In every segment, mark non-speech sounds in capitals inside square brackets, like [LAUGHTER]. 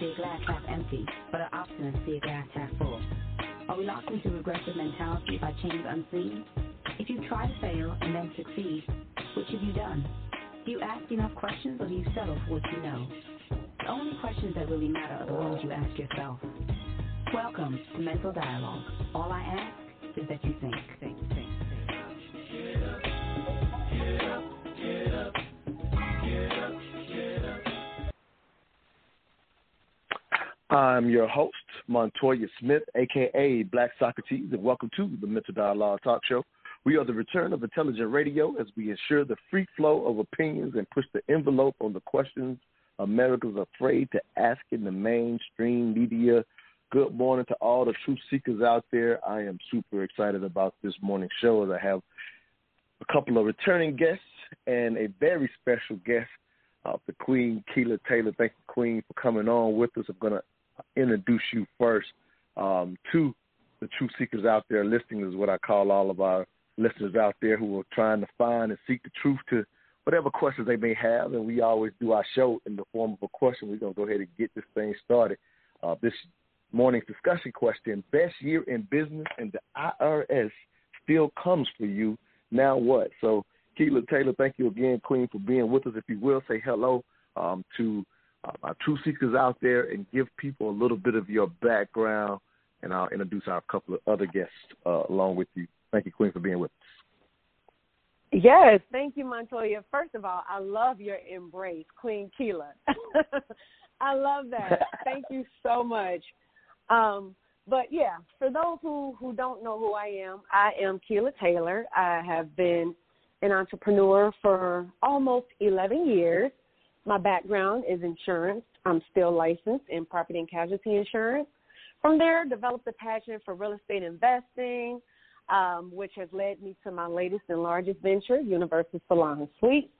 See a glass half empty, but an optimist see a glass half full? Are we locked into regressive mentality by chains unseen? If you try to fail and then succeed, which have you done? Do you ask enough questions or do you settle for what you know? The only questions that really matter are the ones you ask yourself. Welcome to Mental Dialogue. All I ask is that you think, think, think. Get up, get up, get up, get up, I'm your host, Montoya Smith, aka Black Socrates, and welcome to the Mental Dialogue Talk Show. We are the return of intelligent radio as we ensure the free flow of opinions and push the envelope on the questions America's afraid to ask in the mainstream media. Good morning to all the truth seekers out there. I am super excited about this morning's show as I have a couple of returning guests and a very special guest, uh, the Queen Keila Taylor. Thank you, Queen, for coming on with us. I'm going to introduce you first um, to the truth seekers out there. Listening is what I call all of our listeners out there who are trying to find and seek the truth to whatever questions they may have. And we always do our show in the form of a question. We're going to go ahead and get this thing started. Uh, this morning's discussion question Best year in business and the IRS still comes for you. Now what? So, Keila Taylor, thank you again, Queen, for being with us. If you will, say hello um, to our truth seekers out there and give people a little bit of your background, and I'll introduce our couple of other guests uh, along with you. Thank you, Queen, for being with us. Yes, thank you, Montoya. First of all, I love your embrace, Queen Keila. [LAUGHS] I love that. thank you so much. Um, but yeah, for those who who don't know who I am, I am Keila Taylor. I have been an entrepreneur for almost 11 years. My background is insurance. I'm still licensed in property and casualty insurance. From there, developed a passion for real estate investing, um, which has led me to my latest and largest venture, Universal Salon Suite.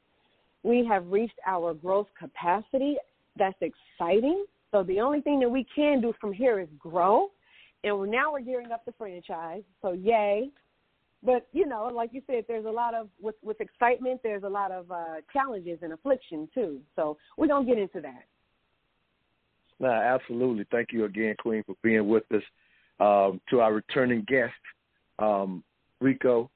We have reached our growth capacity. That's exciting. So the only thing that we can do from here is grow. And now we're gearing up the franchise. So yay but you know, like you said, there's a lot of with with excitement. There's a lot of uh, challenges and affliction too. So we're gonna get into that. No, absolutely. Thank you again, Queen, for being with us. Um, to our returning guest, um, Rico.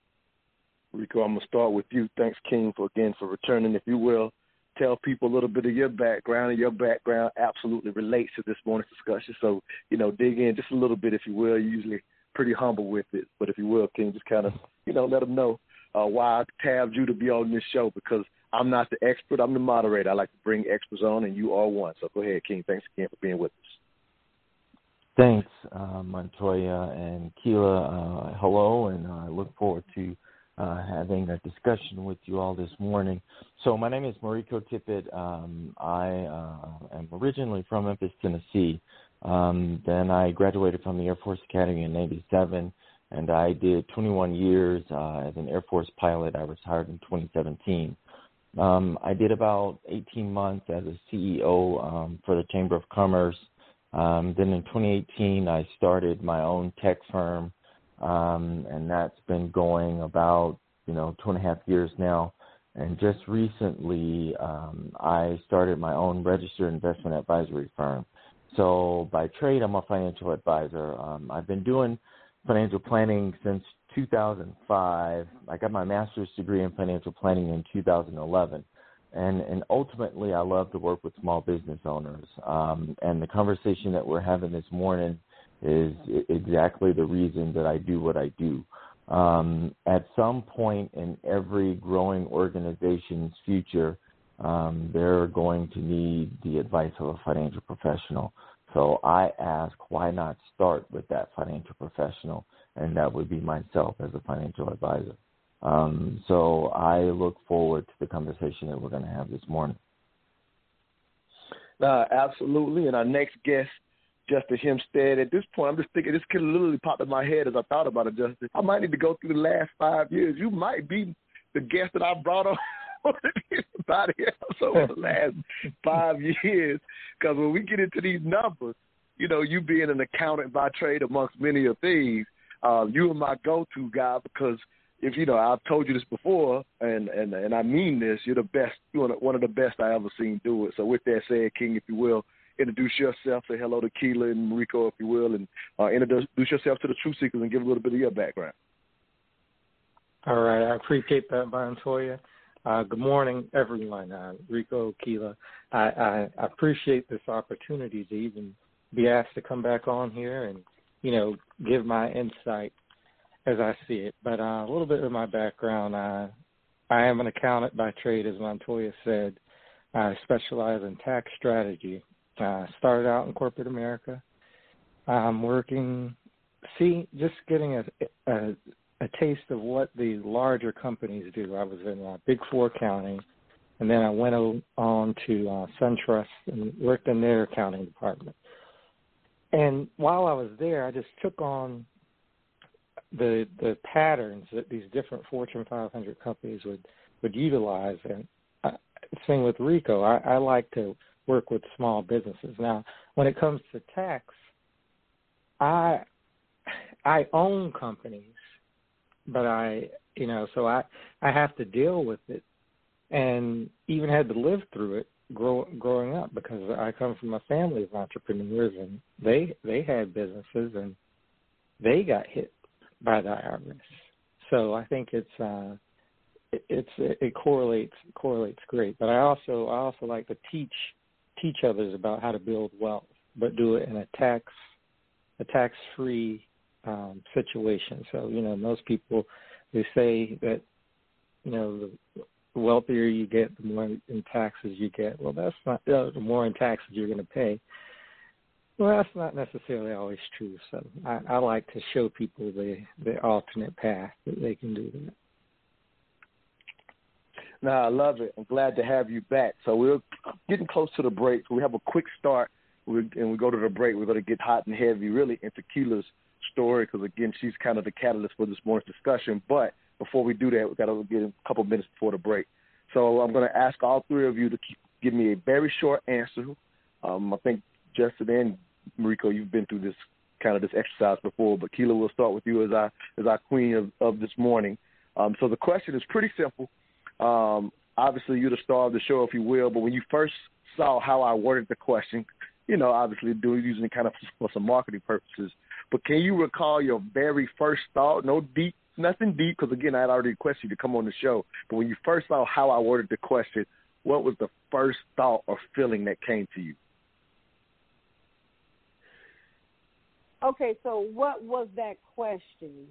Rico, I'm gonna start with you. Thanks, King, for again for returning. If you will, tell people a little bit of your background, and your background absolutely relates to this morning's discussion. So, you know, dig in just a little bit, if you will. You usually pretty humble with it. But if you will, King, just kind of, you know, let them know uh, why I tabbed you to be on this show because I'm not the expert. I'm the moderator. I like to bring experts on, and you are one. So go ahead, King. Thanks again for being with us. Thanks, uh, Montoya and Keila. Uh, hello, and I look forward to uh, having a discussion with you all this morning. So my name is Mariko Tippett. Um, I uh, am originally from Memphis, Tennessee. Um, then I graduated from the Air Force Academy in '97, and I did 21 years uh, as an Air Force pilot. I retired in 2017. Um, I did about 18 months as a CEO um, for the Chamber of Commerce. Um, then in 2018, I started my own tech firm, um, and that's been going about you know two and a half years now. And just recently, um, I started my own registered investment advisory firm. So by trade, I'm a financial advisor. Um, I've been doing financial planning since 2005. I got my master's degree in financial planning in 2011. And, and ultimately, I love to work with small business owners. Um, and the conversation that we're having this morning is exactly the reason that I do what I do. Um, at some point in every growing organization's future, um, they're going to need the advice of a financial professional. So I ask, why not start with that financial professional? And that would be myself as a financial advisor. Um, so I look forward to the conversation that we're going to have this morning. Uh, absolutely. And our next guest, Justin Hempstead. At this point, I'm just thinking this could literally pop in my head as I thought about it, Justin. I might need to go through the last five years. You might be the guest that I brought on [LAUGHS] about [LAUGHS] here over the last five years. Because when we get into these numbers, you know, you being an accountant by trade amongst many of things, uh, you are my go-to guy because if you know, I've told you this before, and and and I mean this. You're the best, you're one of the best I ever seen do it. So with that said, King, if you will, introduce yourself. Say hello to Keela and Mariko, if you will, and uh, introduce yourself to the Truth Seekers and give a little bit of your background. All right, I appreciate that, Montoya. Uh, good morning, everyone. Uh, Rico, Keela, I, I, I appreciate this opportunity to even be asked to come back on here and, you know, give my insight as I see it. But uh, a little bit of my background. Uh, I am an accountant by trade, as Montoya said. I specialize in tax strategy. Uh, started out in corporate America. I'm working, see, just getting a, a, a taste of what the larger companies do. I was in uh, Big Four accounting, and then I went on to uh, SunTrust and worked in their accounting department. And while I was there, I just took on the the patterns that these different Fortune 500 companies would would utilize. And uh, same with Rico, I, I like to work with small businesses. Now, when it comes to tax, I I own companies, but I you know so I I have to deal with it, and even had to live through it grow, growing up because I come from a family of entrepreneurs and they they had businesses and they got hit by the IRS. So I think it's uh, it, it's it correlates correlates great. But I also I also like to teach teach others about how to build wealth, but do it in a tax a tax free um, situation. So you know most people they say that you know the wealthier you get, the more in taxes you get. Well, that's not uh, the more in taxes you're going to pay. Well, that's not necessarily always true. So I, I like to show people the the alternate path that they can do that. No, I love it. I'm glad to have you back. So we're getting close to the break. So we have a quick start, we, and we go to the break. We're going to get hot and heavy, really, into Keela's story because again, she's kind of the catalyst for this morning's discussion. But before we do that, we've got to get a couple minutes before the break. So I'm going to ask all three of you to keep, give me a very short answer. Um, I think Justin and Mariko, you've been through this kind of this exercise before, but Keela, we'll start with you as our as our queen of, of this morning. Um, so the question is pretty simple. Um, obviously, you're the star of the show, if you will. But when you first saw how I worded the question, you know, obviously doing using it kind of for some marketing purposes. But can you recall your very first thought? No deep nothing deep because again, I had already requested you to come on the show. But when you first saw how I worded the question, what was the first thought or feeling that came to you? Okay, so what was that question?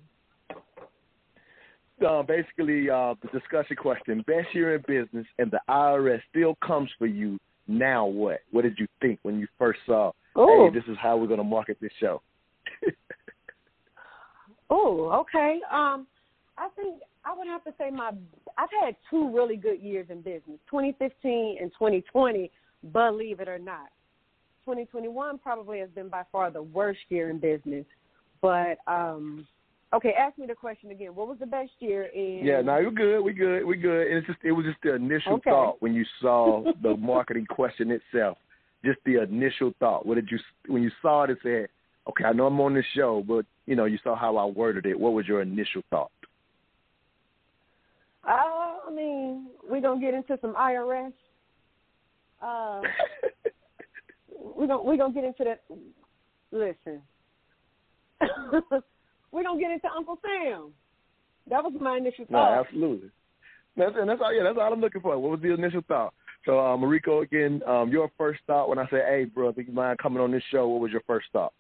Uh, basically, uh, the discussion question: Best year in business, and the IRS still comes for you. Now what? What did you think when you first saw? Ooh. Hey, this is how we're going to market this show. [LAUGHS] Oh, okay. Um, I think I would have to say my I've had two really good years in business, 2015 and 2020. Believe it or not, 2021 probably has been by far the worst year in business. But um, okay, ask me the question again. What was the best year in? Yeah, no, we're good. We good. We good. And It's just it was just the initial okay. thought when you saw [LAUGHS] the marketing question itself. Just the initial thought. What did you when you saw it and said, okay, I know I'm on this show, but you know, you saw how I worded it. What was your initial thought? Uh, I mean, we're gonna get into some IRS. Uh, [LAUGHS] we don't. We're gonna get into that. Listen, [LAUGHS] we're gonna get into Uncle Sam. That was my initial thought. No, absolutely. That's and that's all. Yeah, that's all I'm looking for. What was the initial thought? So, uh, Mariko, again, um, your first thought when I said, "Hey, brother, you mind coming on this show?" What was your first thought?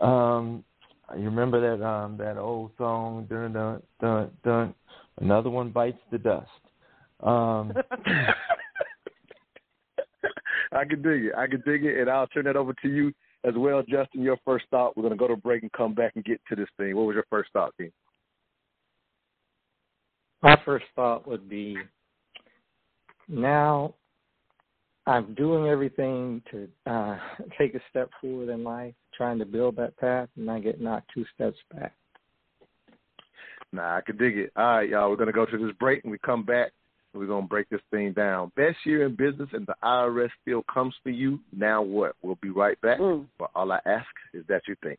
Um, you remember that um that old song, dun dun dun dun. Another one bites the dust. Um, [LAUGHS] I can dig it. I can dig it, and I'll turn that over to you as well, Justin. Your first thought. We're gonna go to break and come back and get to this thing. What was your first thought, Dean? My first thought would be now I'm doing everything to uh, [LAUGHS] take a step forward in life, trying to build that path, and I get knocked two steps back. Nah, I can dig it. All right, y'all. We're gonna go to this break, and we come back. and We're gonna break this thing down. Best year in business, and the IRS still comes for you. Now what? We'll be right back. Mm. But all I ask is that you think.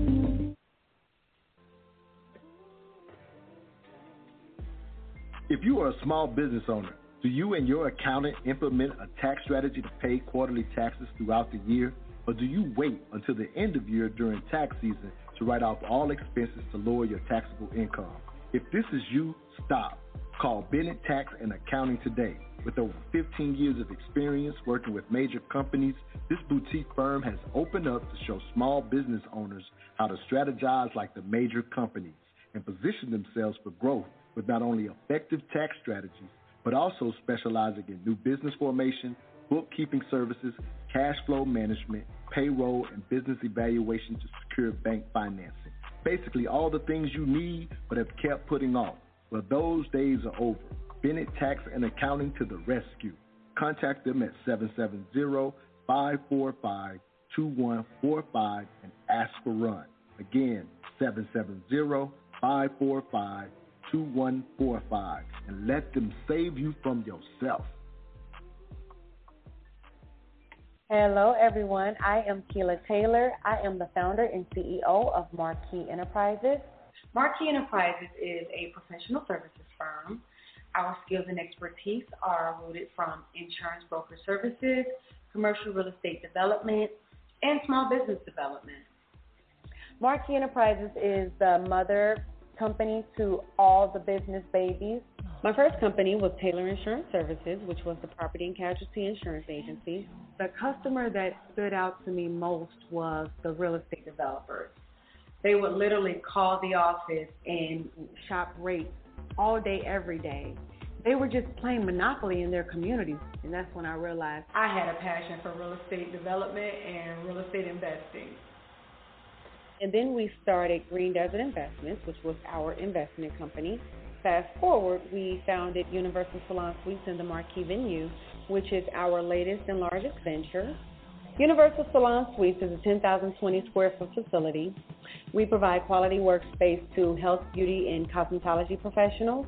If you are a small business owner, do you and your accountant implement a tax strategy to pay quarterly taxes throughout the year? Or do you wait until the end of year during tax season to write off all expenses to lower your taxable income? If this is you, stop. Call Bennett Tax and Accounting today. With over 15 years of experience working with major companies, this boutique firm has opened up to show small business owners how to strategize like the major companies and position themselves for growth with not only effective tax strategies, but also specializing in new business formation, bookkeeping services, cash flow management, payroll, and business evaluation to secure bank financing. Basically, all the things you need but have kept putting off. Well, those days are over. Bennett Tax and Accounting to the rescue. Contact them at 770-545-2145 and ask for Run. Again, 770-545-2145 and let them save you from yourself. Hello, everyone. I am Keela Taylor. I am the founder and CEO of Marquee Enterprises. Marquee Enterprises is a professional services firm. Our skills and expertise are rooted from insurance broker services, commercial real estate development, and small business development. Marquee Enterprises is the mother company to all the business babies. My first company was Taylor Insurance Services, which was the property and casualty insurance agency. The customer that stood out to me most was the real estate developers. They would literally call the office and shop rates all day, every day. They were just playing Monopoly in their communities. And that's when I realized I had a passion for real estate development and real estate investing. And then we started Green Desert Investments, which was our investment company. Fast forward, we founded Universal Salon Suites in the Marquee venue, which is our latest and largest venture. Universal Salon Suites is a 10,020 square foot facility. We provide quality workspace to health, beauty, and cosmetology professionals.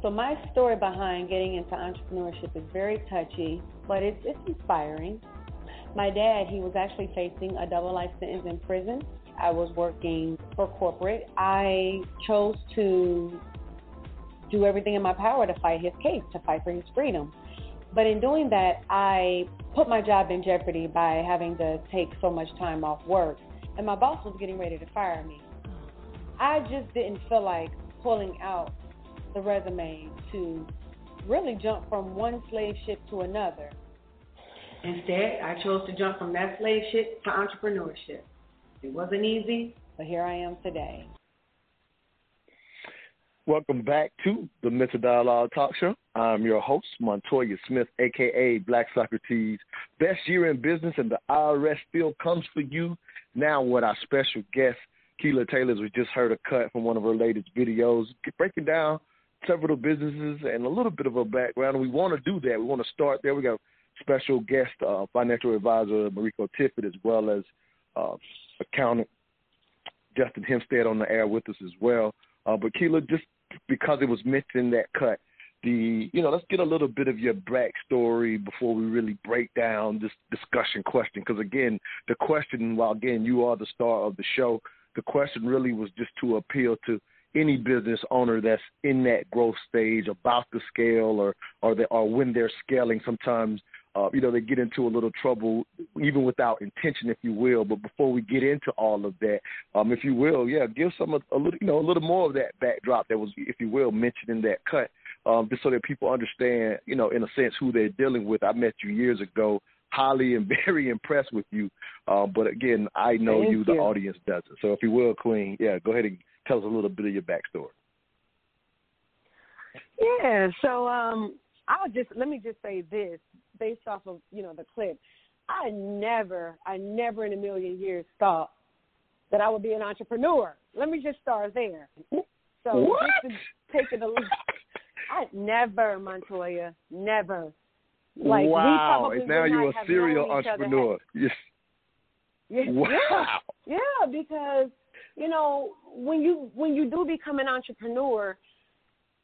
So my story behind getting into entrepreneurship is very touchy, but it's, it's inspiring. My dad, he was actually facing a double life sentence in prison. I was working for corporate. I chose to do everything in my power to fight his case, to fight for his freedom. But in doing that, I put my job in jeopardy by having to take so much time off work. And my boss was getting ready to fire me. I just didn't feel like pulling out the resume to really jump from one slave ship to another. Instead, I chose to jump from that slave ship to entrepreneurship. It wasn't easy, but here I am today. Welcome back to the Mental Dialogue Talk Show. I'm your host, Montoya Smith, aka Black Socrates. Best year in business, and the IRS still comes for you. Now, with our special guest, Keela Taylor, we just heard a cut from one of her latest videos, breaking down several businesses and a little bit of a background. We want to do that. We want to start there. We got special guest, uh, financial advisor Mariko Tippett, as well as uh, accountant Justin Hempstead on the air with us as well. Uh, but Keela, just because it was mentioned that cut, the you know let's get a little bit of your backstory before we really break down this discussion question because again the question while again you are the star of the show the question really was just to appeal to any business owner that's in that growth stage about to scale or or they, or when they're scaling sometimes uh, you know they get into a little trouble even without intention if you will but before we get into all of that um if you will yeah give some a, a little you know a little more of that backdrop that was if you will mentioned in that cut um, just so that people understand, you know, in a sense, who they're dealing with. I met you years ago, highly and [LAUGHS] very impressed with you. Um, but again, I know Thank you, the you. audience doesn't. So if you will, Queen, yeah, go ahead and tell us a little bit of your backstory. Yeah, so um I'll just let me just say this based off of, you know, the clip. I never, I never in a million years thought that I would be an entrepreneur. Let me just start there. So What? just to take it a little [LAUGHS] I never, Montoya, never. Like wow, and now you're a serial known each other entrepreneur. Yes. Yeah, Wow. yeah, yeah, because you know when you when you do become an entrepreneur,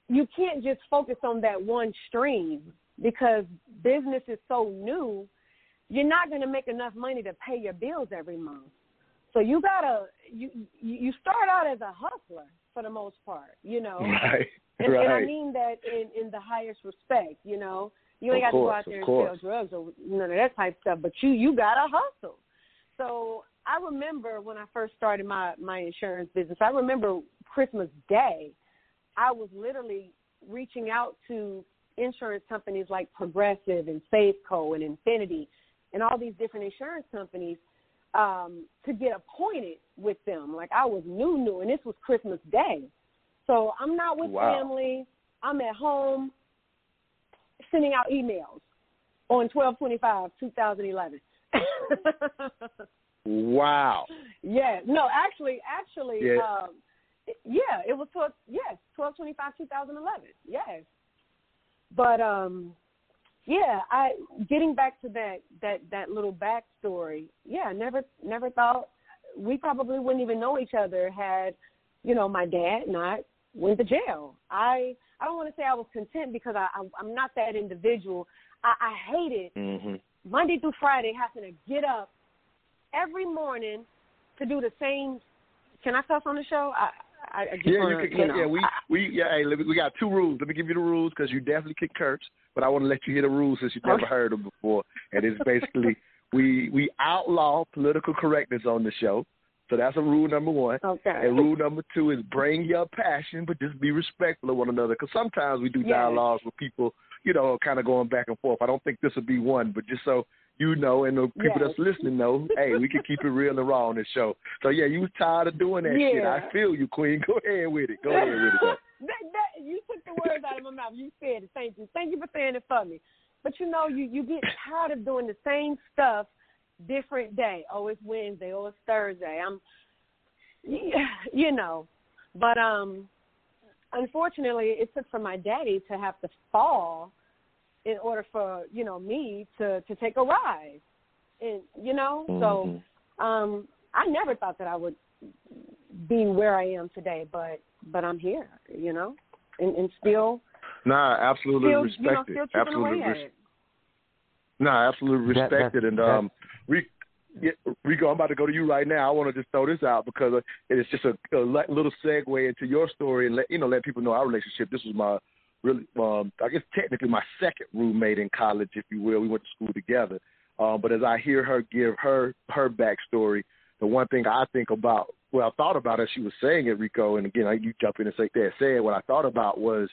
you can't just focus on that one stream because business is so new. You're not going to make enough money to pay your bills every month. So you gotta you you you start out as a hustler for the most part, you know. [LAUGHS] Right. And, right. and I mean that in in the highest respect, you know. You ain't Of got to go out there and sell drugs or none of that type of stuff, but you you got to hustle. So I remember when I first started my my insurance business. I remember Christmas Day. I was literally reaching out to insurance companies like Progressive and Safeco and Infinity and all these different insurance companies um, to get appointed with them. Like I was new, new, and this was Christmas Day. So I'm not with Wow. family. I'm at home sending out emails on 1225 2011. wow. [LAUGHS] yeah, no, actually, actually, Yeah. um, yeah, it was 12, yes, 1225 2011. Yes. But um yeah, I getting back to that that that little backstory. Yeah, never never thought we probably wouldn't even know each other had you know my dad not went to jail. I I don't want to say I was content because I, I I'm not that individual. I, I hated hmm Monday through Friday having to get up every morning to do the same. Can I cuss on the show? I I, I just Yeah, wanna, you can. know, yeah, we we yeah. Hey, let me, we got two rules. Let me give you the rules because you definitely can curse, but I want to let you hear the rules since you never Okay. heard them before. And it's basically [LAUGHS] we we outlaw political correctness on the show. So that's a rule number one. okay. And rule number two is bring your passion, but just be respectful of one another. Because sometimes we do Yes. dialogues with people, you know, kind of going back and forth. I don't think this would be one, but just so you know, and the people Yes. that's listening know, hey, we can keep it real and raw on this show. So yeah, you was tired of doing that shit. I feel you, Queen. [LAUGHS] Go ahead with it. Go ahead with it. [LAUGHS] that, that, you took the words out of my mouth. You said it. Thank you. Thank you for saying it for me. But you know, you you get tired of doing the same stuff, different day. Oh, it's Wednesday. Oh, it's Thursday. I'm, yeah, [SIGHS] you know. But um, unfortunately, it took for my daddy to have to fall in order for you know me to to take a rise, and you know. Mhm. So um, I never thought that I would be where I am today, but but I'm here, you know, and, and still Nah, absolutely still respect you know it. still chipping absolutely away at res- it. Nah, absolutely respect that- it. And that- um, Rico, yeah, Rico, I'm about to go to you right now. I want to just throw this out because uh, it's just a, a little segue into your story and let you know let people know our relationship. This was my really, um, I guess technically my second roommate in college, if you will. We went to school together. Um, but as I hear her give her her backstory, the one thing I think about, well, I thought about as she was saying it, Rico, and again, you jump in and say that. Say. What I thought about was,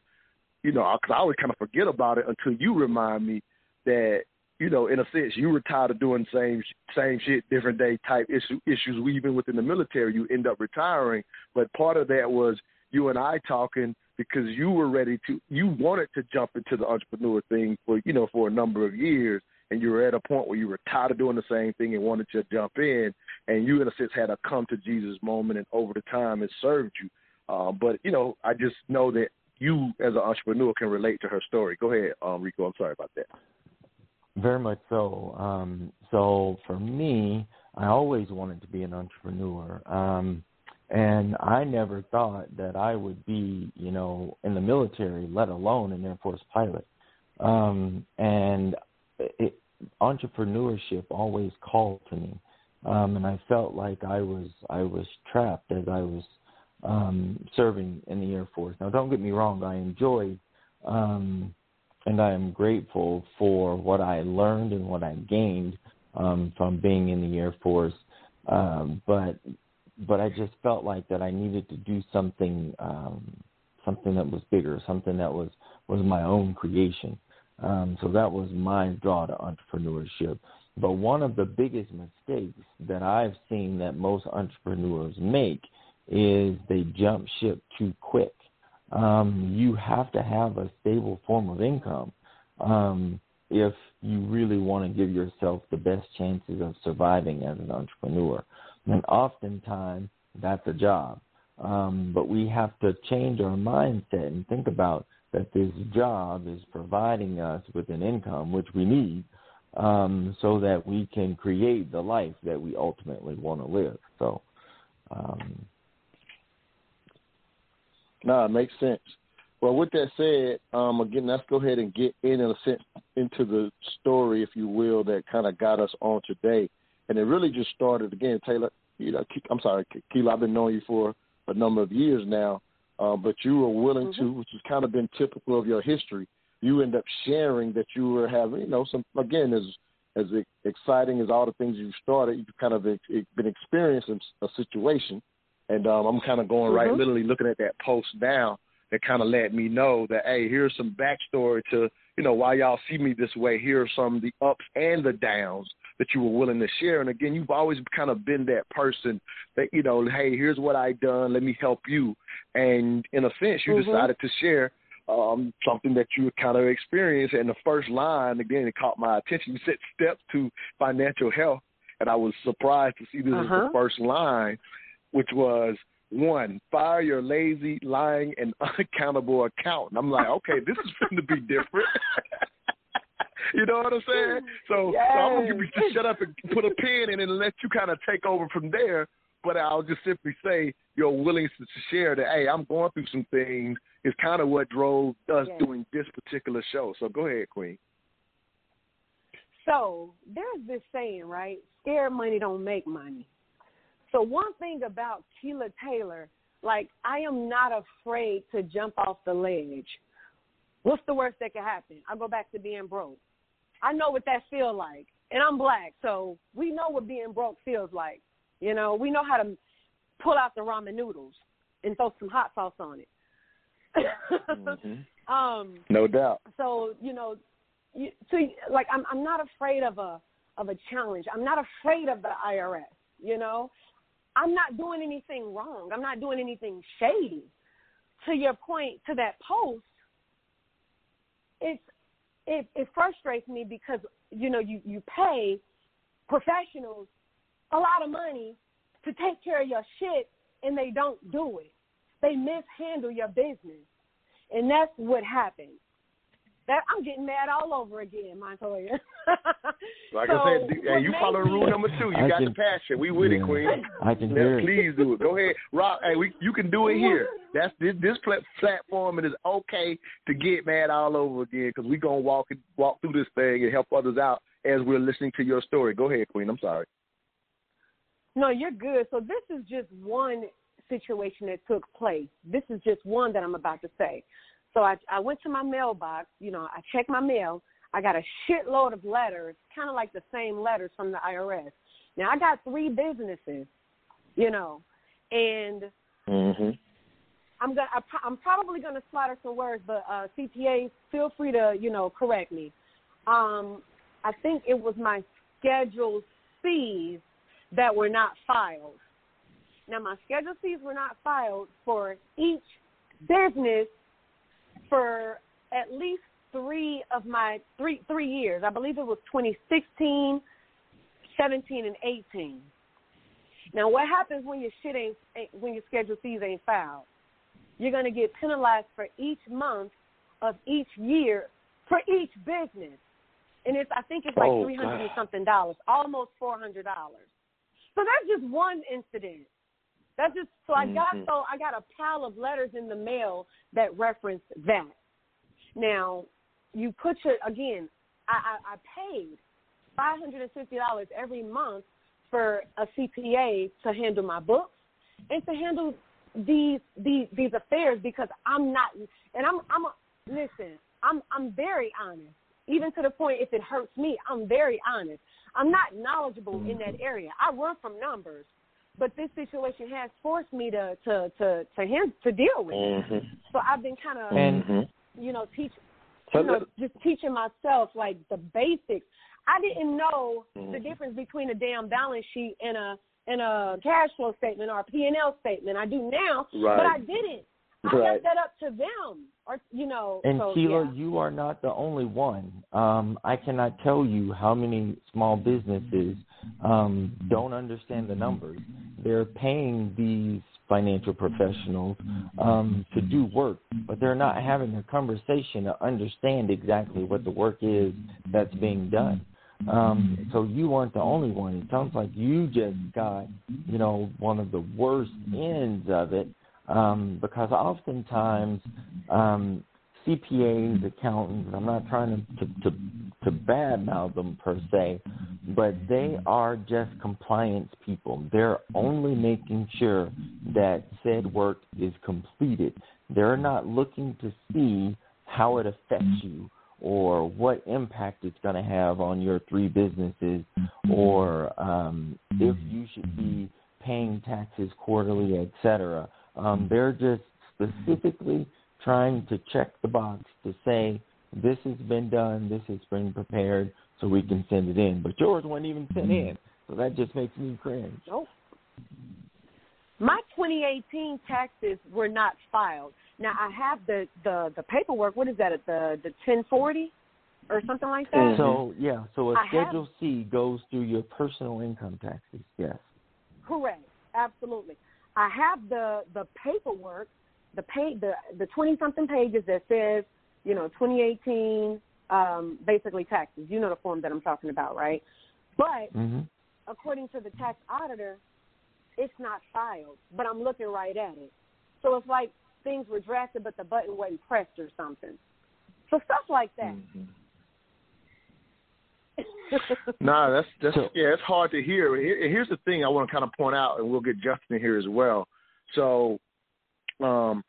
you know, because I always kind of forget about it until you remind me that you know, in a sense, you were tired of doing same same shit, different day type issue, issues. We even within the military, you end up retiring. But part of that was you and I talking because you were ready to, you wanted to jump into the entrepreneur thing for you know for a number of years, and you were at a point where you were tired of doing the same thing and wanted to jump in, and you in a sense had a come to Jesus moment, and over the time it served you. Um, but you know, I just know that you as an entrepreneur can relate to her story. Go ahead, um, Rico. I'm sorry about that. Very much so. Um, so for me, I always wanted to be an entrepreneur. Um, and I never thought that I would be, you know, in the military, let alone an Air Force pilot. Um, and it, entrepreneurship always called to me, um, and I felt like I was I was trapped as I was um, serving in the Air Force. Now, don't get me wrong, I enjoyed um, and I am grateful for what I learned and what I gained um, from being in the Air Force. Um, but but I just felt like that I needed to do something um, something that was bigger, something that was was my own creation. Um, so that was my draw to entrepreneurship. But one of the biggest mistakes that I've seen that most entrepreneurs make is they jump ship too quick. Um, you have to have a stable form of income um, if you really want to give yourself the best chances of surviving as an entrepreneur. And oftentimes that's a job. Um, but we have to change our mindset and think about that this job is providing us with an income, which we need, um, so that we can create the life that we ultimately want to live. So, um, no, it makes sense. Well, with that said, um, again, let's go ahead and get in, a sense into the story, if you will, that kind of got us on today. And it really just started again, Taylor. You know, I'm sorry, Keela. I've been knowing you for a number of years now, uh, but you were willing mm-hmm. to, which has kind of been typical of your history. You end up sharing that you were having, you know, some again as as exciting as all the things you started. You've kind of been experiencing a situation, and um, I'm kind of going mm-hmm. right, literally looking at that post now that kind of let me know that hey, here's some backstory to you know why y'all see me this way. Here are some of the ups and the downs that you were willing to share. And again, you've always kind of been that person that you know, hey, here's what I done. Let me help you. And in a sense, you mm-hmm. decided to share um, something that you kind of experienced. And the first line again, it caught my attention. You said steps to financial health, and I was surprised to see this uh-huh. as the first line, which was one, fire your lazy, lying, and [LAUGHS] unaccountable accountant. I'm like, okay, this is going to be different. [LAUGHS] you know what I'm saying? So, yes. so I'm give you shut up and put a pin in it and let you kind of take over from there. But I'll just simply say your willingness to share that, hey, I'm going through some things is kind of what drove us yes. doing this particular show. So go ahead, Queen. So there's this saying, right? Scared money don't make money. So one thing about Keila Taylor, like I am not afraid to jump off the ledge. What's the worst that could happen? I go back to being broke. I know what that feels like, and I'm black, so we know what being broke feels like. You know, we know how to pull out the ramen noodles and throw some hot sauce on it. mm-hmm. [LAUGHS] um, no doubt. So you know, you, so like I'm I'm not afraid of a of a challenge. I'm not afraid of the IRS. You know, I'm not doing anything wrong. I'm not doing anything shady. To your point, to that post, it's it, it frustrates me because you know you you pay professionals a lot of money to take care of your shit and they don't do it. They mishandle your business, and that's what happens. That I'm getting mad all over again, Montoya. like [LAUGHS] so, I said, hey, you follow rule number two. You I got can, the passion. We with yeah, it, Queen. I can hear it. Please do it. Go ahead, Rob. Hey, we, you can do it here. That's this this platform. It is okay to get mad all over again because we're gonna walk walk through this thing and help others out as we're listening to your story. Go ahead, Queen. I'm sorry. No, you're good. So this is just one situation that took place. This is just one that I'm about to say. So I, I went to my mailbox, you know, I checked my mail. I got a shitload of letters, kind of like the same letters from the IRS. Now I got three businesses, you know, and mm-hmm. I'm gonna, I, I'm probably gonna slaughter some words, but uh, CPA, feel free to, you know, correct me. Um, I think it was my Schedule C's that were not filed. Now my Schedule C's were not filed for each business for at least three of my three three years. I believe it was 2016, 17, and 18. Now, what happens when your shit ain't when your schedule C's ain't filed? You're gonna get penalized for each month of each year for each business, and it's I think it's like oh, three hundred and something dollars, almost four hundred dollars. So that's just one incident. That's just so I got Mhm. so I got a pile of letters in the mail that reference that. Now, you put your again. I I, I paid five hundred and fifty dollars every month for a CPA to handle my books and to handle these these these affairs because I'm not and I'm I'm a, listen I'm I'm very honest even to the point if it hurts me I'm very honest I'm not knowledgeable in that area I run from numbers but this situation has forced me to to to to him to deal with it. Mhm. so I've been kind of And Mhm. you know teach So you know let- just teaching myself like the basics I didn't know the Mhm. difference between a damn balance sheet and a and a cash flow statement or a P and L statement. I do now, Right. but I didn't. I Right. left that up to them, or you know. And so, Keela, yeah. you are not the only one. Um, I cannot tell you how many small businesses um, don't understand the numbers. They're paying these financial professionals um, to do work, but they're not having a conversation to understand exactly what the work is that's being done. Um, so you aren't the only one. It sounds like you just got, you know, one of the worst ends of it um, because oftentimes um, CPAs, accountants, I'm not trying to, to, to, to badmouth them per se, but they are just compliance people. They're only making sure that said work is completed. They're not looking to see how it affects you or what impact it's going to have on your three businesses or um, if you should be paying taxes quarterly, et cetera. Um, they're just specifically trying to check the box to say this has been done, this has been prepared, so we can send it in. But yours wasn't even sent in, so that just makes me cringe. Nope. My 2018 taxes were not filed. Now I have the the the paperwork. What is that? The the 1040 or something like that. So yeah, so a I have- Schedule C goes through your personal income taxes. Yes. Correct. Absolutely. I have the the paperwork, the pay the the 20 something pages that says, you know, 2018 um basically taxes. You know the form that I'm talking about, right? But hmm according to the tax auditor, it's not filed, but I'm looking right at it. So it's like things were drafted, but the button wasn't pressed or something. So stuff like that. Mhm. [LAUGHS] Nah, that's that's So- yeah, it's hard to hear. Here- Here's the thing I want to kind of point out, and we'll get Justin here as well. So, um,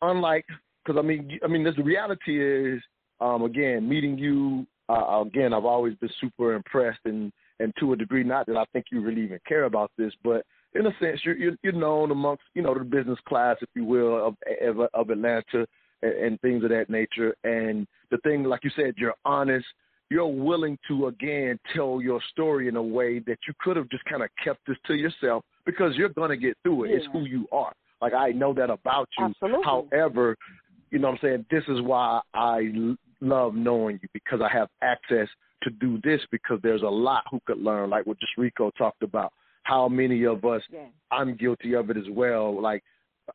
unlike because I mean, I mean, this, the reality is, um, again, meeting you uh, again, I've always been super impressed, and and to a degree, not that I think you really even care about this, but in a sense, you're you're, you're known amongst you know the business class, if you will, of of, of Atlanta and, and things of that nature. And the thing, like you said, you're honest you're willing to again tell your story in a way that you could have just kind of kept this to yourself because you're going to get through it. It's who you are. Like I know that about you. Absolutely. However, you know what I'm saying? This is why I l- love knowing you because I have access to do this because there's a lot who could learn like what just Rico talked about. How many of us Yeah. I'm guilty of it as well. Like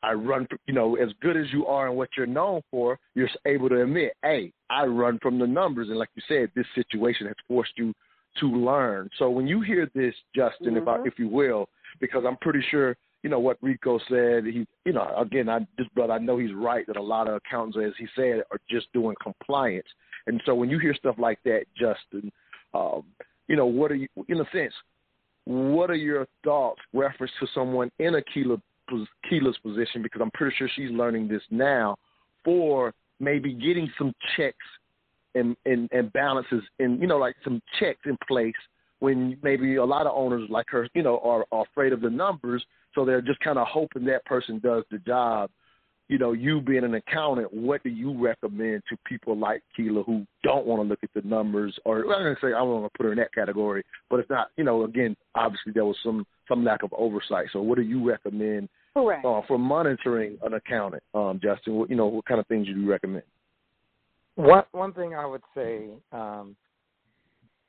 I run, you know, as good as you are and what you're known for, you're able to admit, hey, I run from the numbers. And like you said, this situation has forced you to learn. So when you hear this, Justin, if I, Mhm. if you will, because I'm pretty sure, you know, what Rico said, he, you know, again, I this brother, I know he's right that a lot of accountants, as he said, are just doing compliance. And so when you hear stuff like that, Justin, um, you know, what are you, in a sense, what are your thoughts reference to someone in a Keela, Keela's position? Because I'm pretty sure she's learning this now for maybe getting some checks and, and, and balances and, you know, like some checks in place when maybe a lot of owners like her, you know, are, are afraid of the numbers. So they're just kind of hoping that person does the job. You know, you being an accountant, what do you recommend to people like Keela who don't want to look at the numbers? Or I'm going to say I don't want to put her in that category, but it's not. You know, again, obviously there was some some lack of oversight. So what do you recommend Correct. uh, for monitoring an accountant, um, Justin? What, you know, what kind of things do you recommend? One one thing I would say, um,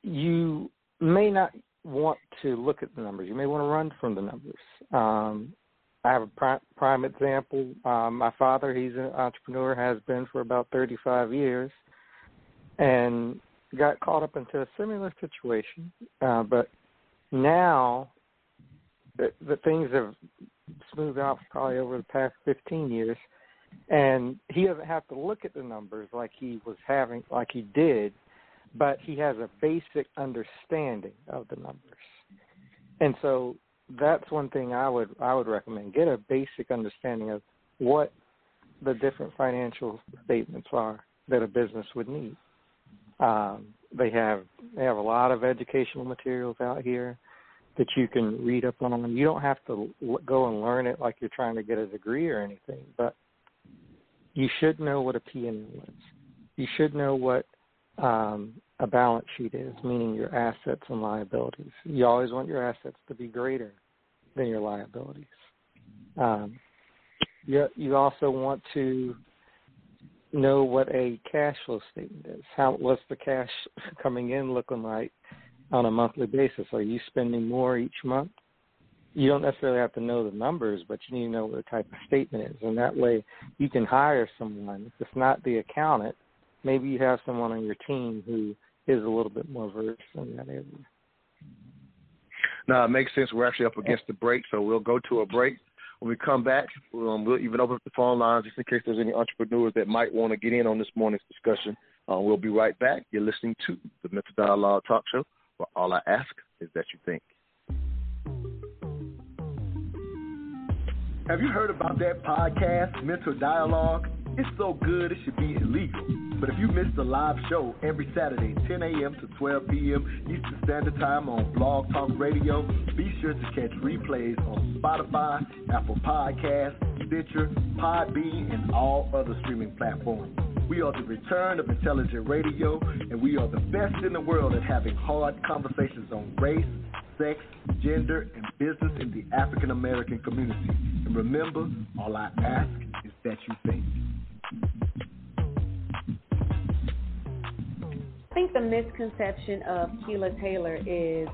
you may not want to look at the numbers. You may want to run from the numbers. Um, I have a prime, prime example. Um, my father, he's an entrepreneur, has been for about 35 years, and got caught up into a similar situation. Uh, but now that things have smoothed out probably over the past 15 years, and he doesn't have to look at the numbers like he was having, like he did, but he has a basic understanding of the numbers, and so that's one thing I would I would recommend. Get a basic understanding of what the different financial statements are that a business would need. Um, they have they have a lot of educational materials out here that you can read up on. You don't have to go and learn it like you're trying to get a degree or anything, but you should know what a P&L is. You should know what um, a balance sheet is, meaning your assets and liabilities. You always want your assets to be greater than your liabilities. Um, you, you also want to know what a cash flow statement is. How what's the cash [LAUGHS] coming in looking like on a monthly basis? Are you spending more each month? You don't necessarily have to know the numbers, but you need to know what the type of statement is, and that way you can hire someone. If it's not the accountant, maybe you have someone on your team who is a little bit more versed in that area. No, it makes sense. We're actually up against the break, so we'll go to a break. When we come back, um, we'll even open up the phone lines just in case there's any entrepreneurs that might want to get in on this morning's discussion. Uh, we'll be right back. You're listening to the Mental Dialogue Talk Show, where all I ask is that you think. Have you heard about that podcast, Mental Dialogue? It's so good it should be illegal. But if you miss the live show every Saturday, 10 a.m. to 12 p.m. Eastern Standard Time on Blog Talk Radio, be sure to catch replays on Spotify, Apple Podcasts, Stitcher, Podbean, and all other streaming platforms. We are the return of intelligent radio, and we are the best in the world at having hard conversations on race, sex, gender, and business in the African American community. And remember, all I ask is that you think. I think the misconception of Keila Taylor is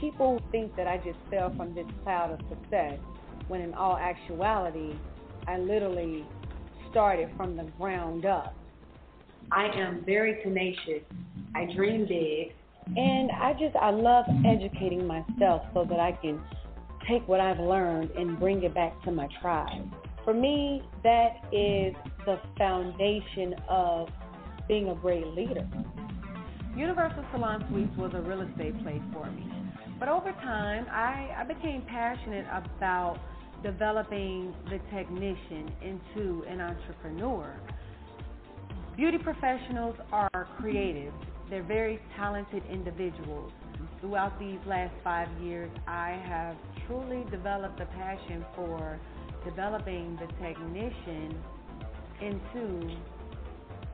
people think that I just fell from this cloud of success when in all actuality I literally started from the ground up. I am very tenacious. I dream big. And I just, I love educating myself so that I can take what I've learned and bring it back to my tribe. For me, that is the foundation of being a great leader. Universal Salon Suites was a real estate play for me. But over time, I, I became passionate about developing the technician into an entrepreneur. Beauty professionals are creative. They're very talented individuals. Throughout these last five years, I have truly developed a passion for developing the technician into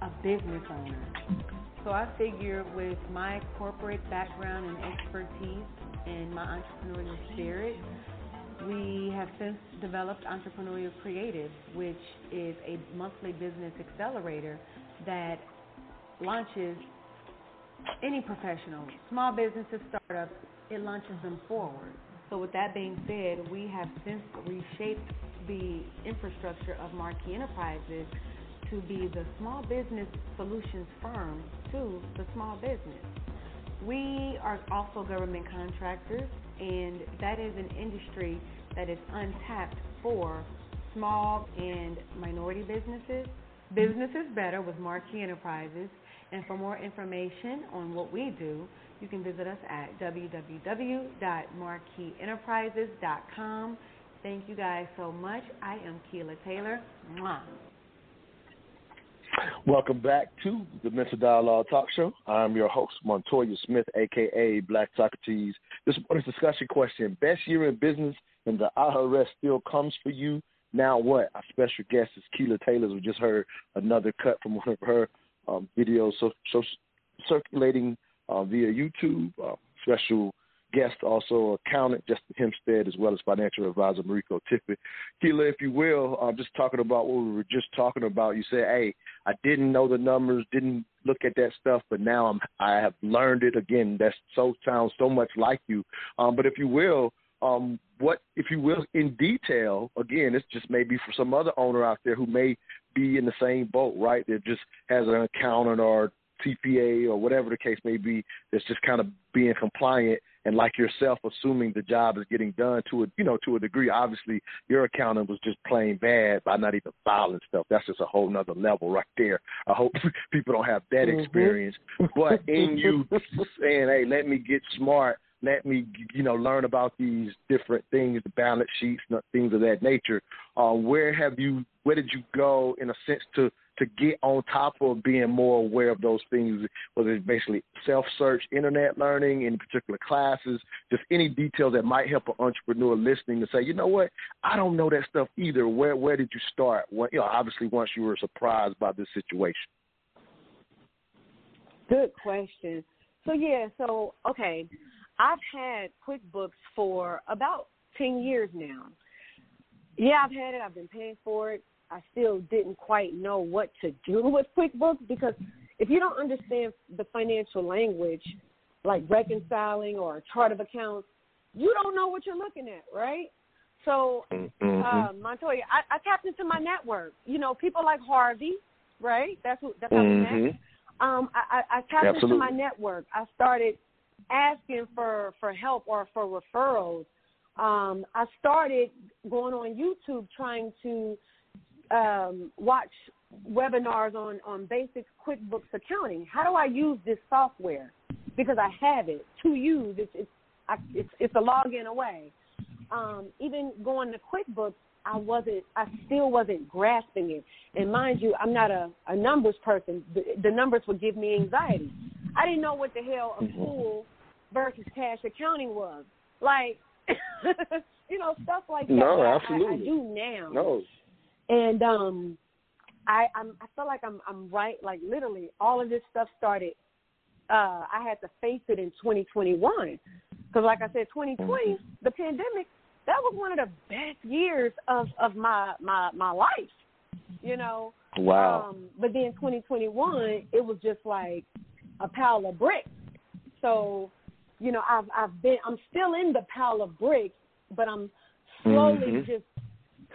a business owner. So I figure with my corporate background and expertise and my entrepreneurial spirit, we have since developed Entrepreneurial Creative, which is a monthly business accelerator that launches any professional, small businesses, startups, it launches them forward. So with that being said, we have since reshaped the infrastructure of Marquee Enterprises to be the small business solutions firm to the small business. We are also government contractors, and that is an industry that is untapped for small and minority businesses. Business is better with Marquee Enterprises, and for more information on what we do, you can visit us at www.marqueenterprises.com. Thank you guys so much. I am Keila Taylor. Mwah. Welcome back to the Mental Dialogue Talk Show. I'm your host, Montoya Smith, aka Black Socrates. This morning's discussion question: Best year in business, and the IRS still comes for you. Now what? Our special guest is Keila Taylor. We just heard another cut from one of her um, videos so, so circulating uh, via YouTube. Uh, special guest, also accountant Justin Hempstead, as well as financial advisor Mariko Tippett. Keila, if you will, uh, just talking about what we were just talking about. You said, "Hey, I didn't know the numbers, didn't look at that stuff, but now I'm I have learned it again. That so sounds so much like you. Um, but if you will." Um, what, if you will, in detail, again, it's just maybe for some other owner out there who may be in the same boat, right? That just has an accountant or CPA or whatever the case may be that's just kind of being compliant and like yourself, assuming the job is getting done to a you know to a degree. Obviously, your accountant was just plain bad by not even filing stuff. That's just a whole nother level right there. I hope [LAUGHS] people don't have that Mhm. experience. But in you [LAUGHS] saying, "Hey, let me get smart," let me you know learn about these different things, the balance sheets, things of that nature. Uh, where have you? Where did you go in a sense to to get on top of being more aware of those things? Whether it's basically self search, internet learning, in particular classes, just any details that might help an entrepreneur listening to say, you know what, I don't know that stuff either. Where where did you start? You know, obviously once you were surprised by this situation. Good question. So yeah, so okay, I've had QuickBooks for about ten years now. Yeah, I've had it. I've been paying for it. I still didn't quite know what to do [LAUGHS] with QuickBooks because if you don't understand the financial language, like reconciling or a chart of accounts, you don't know what you're looking at, right? So, Mm-hmm. uh, Montoya, I, I tapped into my network. You know, people like Harvey, right? That's who. That's how we met. Mhm. Um, I, I, I tapped into my network. I started asking for for help or for referrals. Um, I started going on YouTube trying to um, watch webinars on on basic QuickBooks accounting. How do I use this software? Because I have it to use. It's it's I, it's, it's a login away. Um, even going to QuickBooks, I wasn't. I still wasn't grasping it. And mind you, I'm not a, a numbers person. The, the numbers would give me anxiety. I didn't know what the hell accrual versus cash accounting was. Like, [LAUGHS] you know, stuff like that. No, that I- I, absolutely. I do now No. and um i i'm i feel like i'm i'm right like literally all of this stuff started uh i had to face it in 2021 because like i said 2020 the pandemic that was one of the best years of of my my my life you know Wow. um but then 2021 it was just like a pile of bricks so you know i've i've been i'm still in the pile of bricks but i'm slowly Mhm. just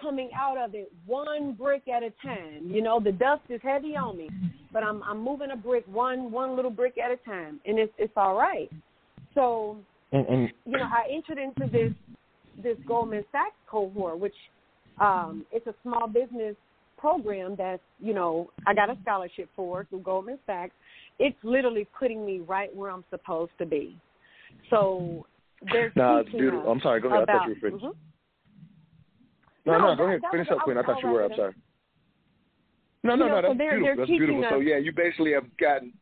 coming out of it one brick at a time. You know, the dust is heavy on me, but I'm I'm moving a brick one one little brick at a time, and it's it's all right. So And, and you know, I entered into this this Goldman Sachs cohort, which um, it's a small business program that's you know I got a scholarship for through Goldman Sachs. It's literally putting me right where I'm supposed to be. So they're No, it's beautiful. us I'm sorry. Go ahead. I thought you were finished. Mhm. No, No, no, go ahead. Finish up, Queen. I thought you were. I'm up. sorry. No, no, You know, no. so That's they're- beautiful. they're That's beautiful. So yeah, you basically have gotten.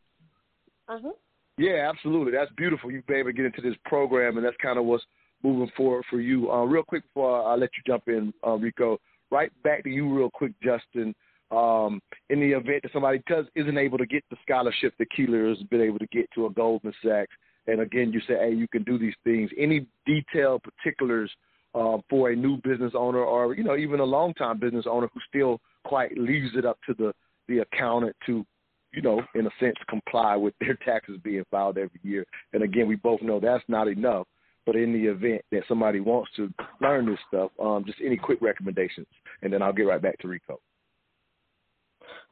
Uh-huh. Yeah, absolutely. That's beautiful. You've been able to get into this program, and that's kind of what's moving forward for you. Uh, real quick before I let you jump in, uh, Rico, right back to you, real quick, Justin. Um, in the event that somebody does isn't able to get the scholarship that Keeler has been able to get to a Goldman Sachs, and again, you say, hey, you can do these things. Any detailed particulars uh, for a new business owner, or you know, even a long-time business owner who still quite leaves it up to the the accountant to you know, in a sense, comply with their [LAUGHS] taxes being filed every year. And again, we both know that's not enough. But in the event that somebody wants to learn this stuff, um, just any quick recommendations, and then I'll get right back to Rico.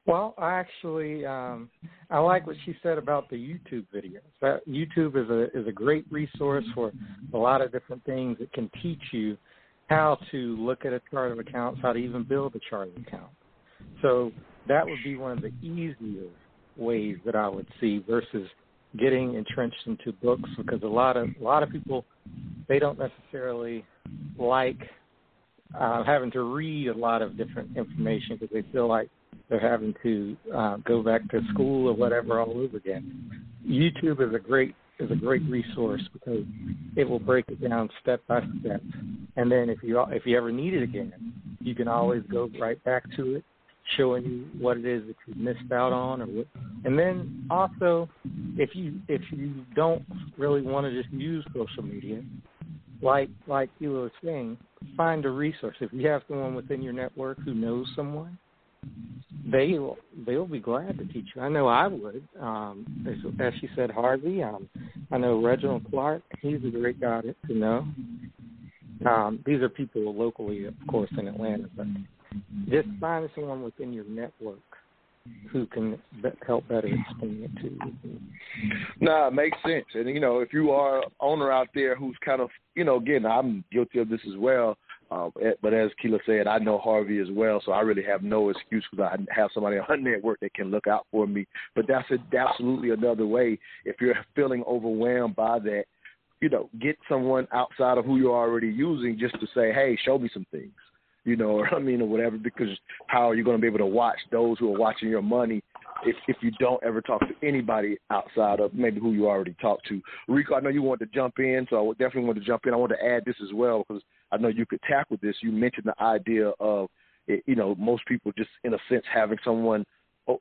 Well, I actually um, I like what she said about the YouTube videos. That YouTube is a is a great resource for a lot of different things. It can teach you how to look at a chart of accounts, how to even build a chart of accounts. So that would be one of the easier ways that I would see versus getting entrenched into books because a lot of a lot of people they don't necessarily like uh, having to read a lot of different information because they feel like they're having to uh, go back to school or whatever all over again. YouTube is a great is a great resource because it will break it down step by step, and then if you if you ever need it again, you can always go right back to it, showing you what it is that you missed out on, or what. And then also, if you if you don't really want to just use social media, like like you were saying, find a resource. If you have someone within your network who knows someone, they'll they'll be glad to teach you. I know I would. Um, as, as she said, Harvey. Um, I know Reginald Clark. He's a great guy to, to know. Um, these are people locally, of course, in Atlanta, but just find someone within your network who can be- help better explain it to you. Nah, it makes sense. And you know, if you are an owner out there who's kind of, you know, again, I'm guilty of this as well. Uh, but as Keela said, I know Harvey as well, so I really have no excuse because I have somebody [LAUGHS] on network that can look out for me. But that's a, absolutely another way. If you're feeling overwhelmed by that, you know, get someone outside of who you're already using just to say, hey, show me some things, you know, [LAUGHS] or I mean, or whatever. Because how are you going to be able to watch those who are watching your money if if you don't ever talk to anybody outside of maybe who you already talked to? Rico, I know you want to jump in, so I definitely want to jump in. I want to add this as well because I know you could tackle this. You mentioned the idea of, you know, most people just in a sense having someone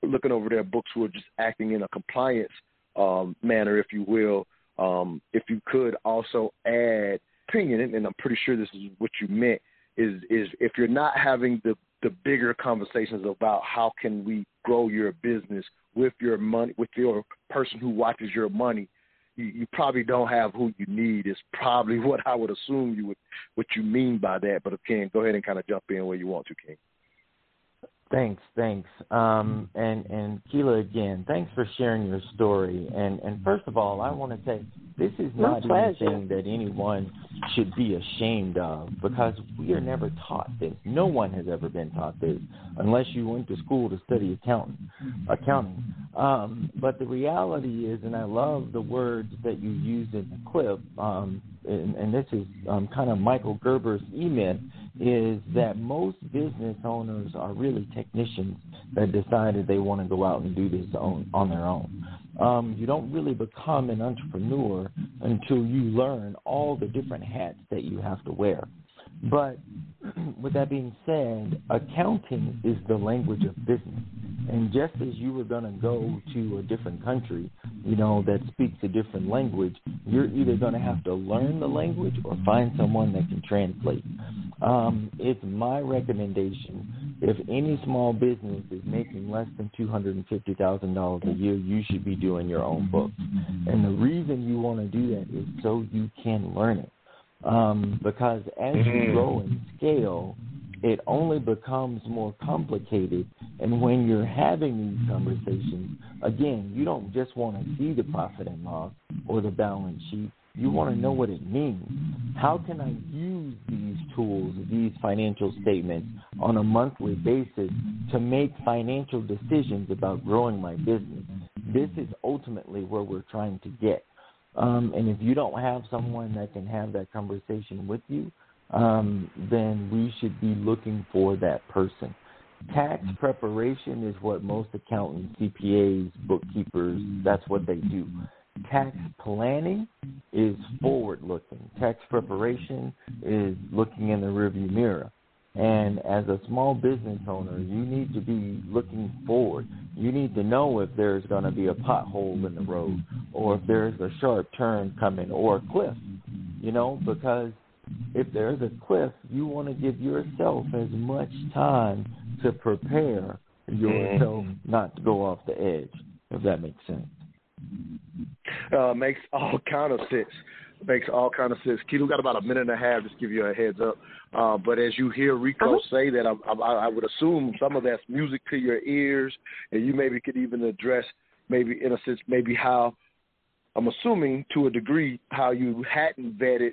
looking over their books who are just acting in a compliance um, manner, if you will um, if you could also add opinion, and I'm pretty sure this is what you meant, is is if you're not having the the bigger conversations about how can we grow your business with your money, with your person who watches your money, you, you probably don't have who you need. Is probably [LAUGHS] what I would assume you would what you mean by that. But Ken, go ahead and kind of jump in where you want to, Ken. Thanks, thanks. Um, and and Keela again, thanks for sharing your story. And and first of all, I want to say this is not anything that anyone should be ashamed of because we are never taught this. No one has ever been taught this unless you went to school to study accounting. Accounting. Um, but the reality is, and I love the words that you use in the clip. Um, and, and this is um, kind of Michael Gerber's E-Myth is that most business owners are really technicians that decided they want to go out and do this on, on their own. Um, you don't really become an entrepreneur until you learn all the different hats that you have to wear. But [CLEARS THROAT] with that being said, accounting is the language of business. And just as you were going to go to a different country, you know, that speaks a different language, you're either going to have to learn the language or find someone that can translate. Um, it's my recommendation if any small business is making less than $250,000 a year, you should be doing your own books. And the reason you want to do that is so you can learn it. Um, because as you mm-hmm. grow and scale, it only becomes more complicated. And when you're having these conversations, again, you don't just want to see the profit and loss or the balance sheet. You want to know what it means. How can I use these tools, these financial statements on a monthly basis to make financial decisions about growing my business? This is ultimately where we're trying to get. Um, and if you don't have someone that can have that conversation with you, um, then we should be looking for that person. Tax preparation is what most accountants, CPAs, bookkeepers, that's what they do. Tax planning is forward looking. Tax preparation is looking in the rearview mirror. And as a small business owner, you need to be looking forward. You need to know if there's going to be a pothole in the road or if there's a sharp turn coming or a cliff, you know, because if there's a cliff, you want to give yourself as much time to prepare yourself mm-hmm. not to go off the edge, if that makes sense. Uh, makes all kind of sense makes all kind of sense. Keto got about a minute and a half. Just give you a heads up. Uh, but as you hear Rico uh-huh. say that, I, I, I would assume some of that's music to your ears, and you maybe could even address maybe in a sense maybe how I'm assuming to a degree how you hadn't vetted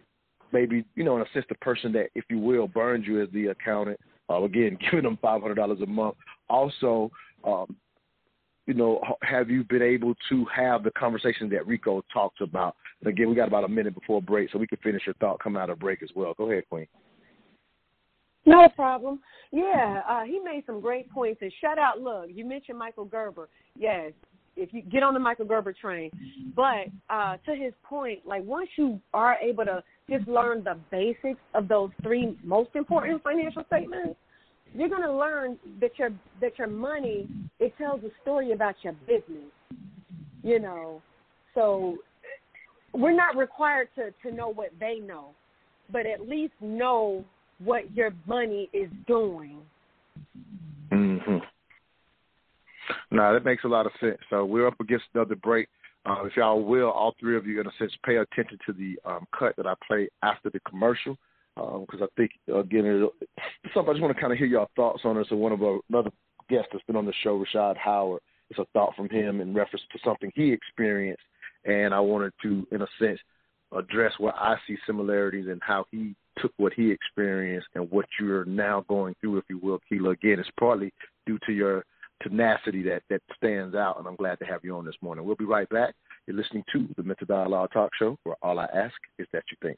maybe you know in a sense the person that if you will burned you as the accountant. Uh, again, [LAUGHS] giving them five hundred dollars a month. Also, um, you know, have you been able to have the conversation that Rico talked about? And again, we got about a minute before break, so we can finish your thought coming out of break as well. Go ahead, Queen. No problem. Yeah, uh, he made some great points. And shout out, look, you mentioned Michael Gerber. Yes, if you get on the Michael Gerber train. But uh, to his point, like once you are able to just learn the basics of those three most important financial statements, you're going to learn that your that your money it tells a story about your business. You know, so we're not required to to know what they know, but at least know what your money is doing. Mhm. No, that makes a lot of sense. So we're up against another break. Uh, if y'all will, all three of you, in a sense, pay attention to the um, cut that I play after the commercial because um, I think again, it, something I just want to kind of hear your thoughts on it. So one of our, another guest that's been on the show, Rashad Howard. It's a thought from him in reference to something he experienced, and I wanted to, in a sense, address where I see similarities and how he took what he experienced and what you're now going through, if you will, Keela. Again, it's partly due to your tenacity that that stands out, and I'm glad to have you on this morning. We'll be right back. You're listening to the Mental Dialogue Talk Show, where all I ask is that you think.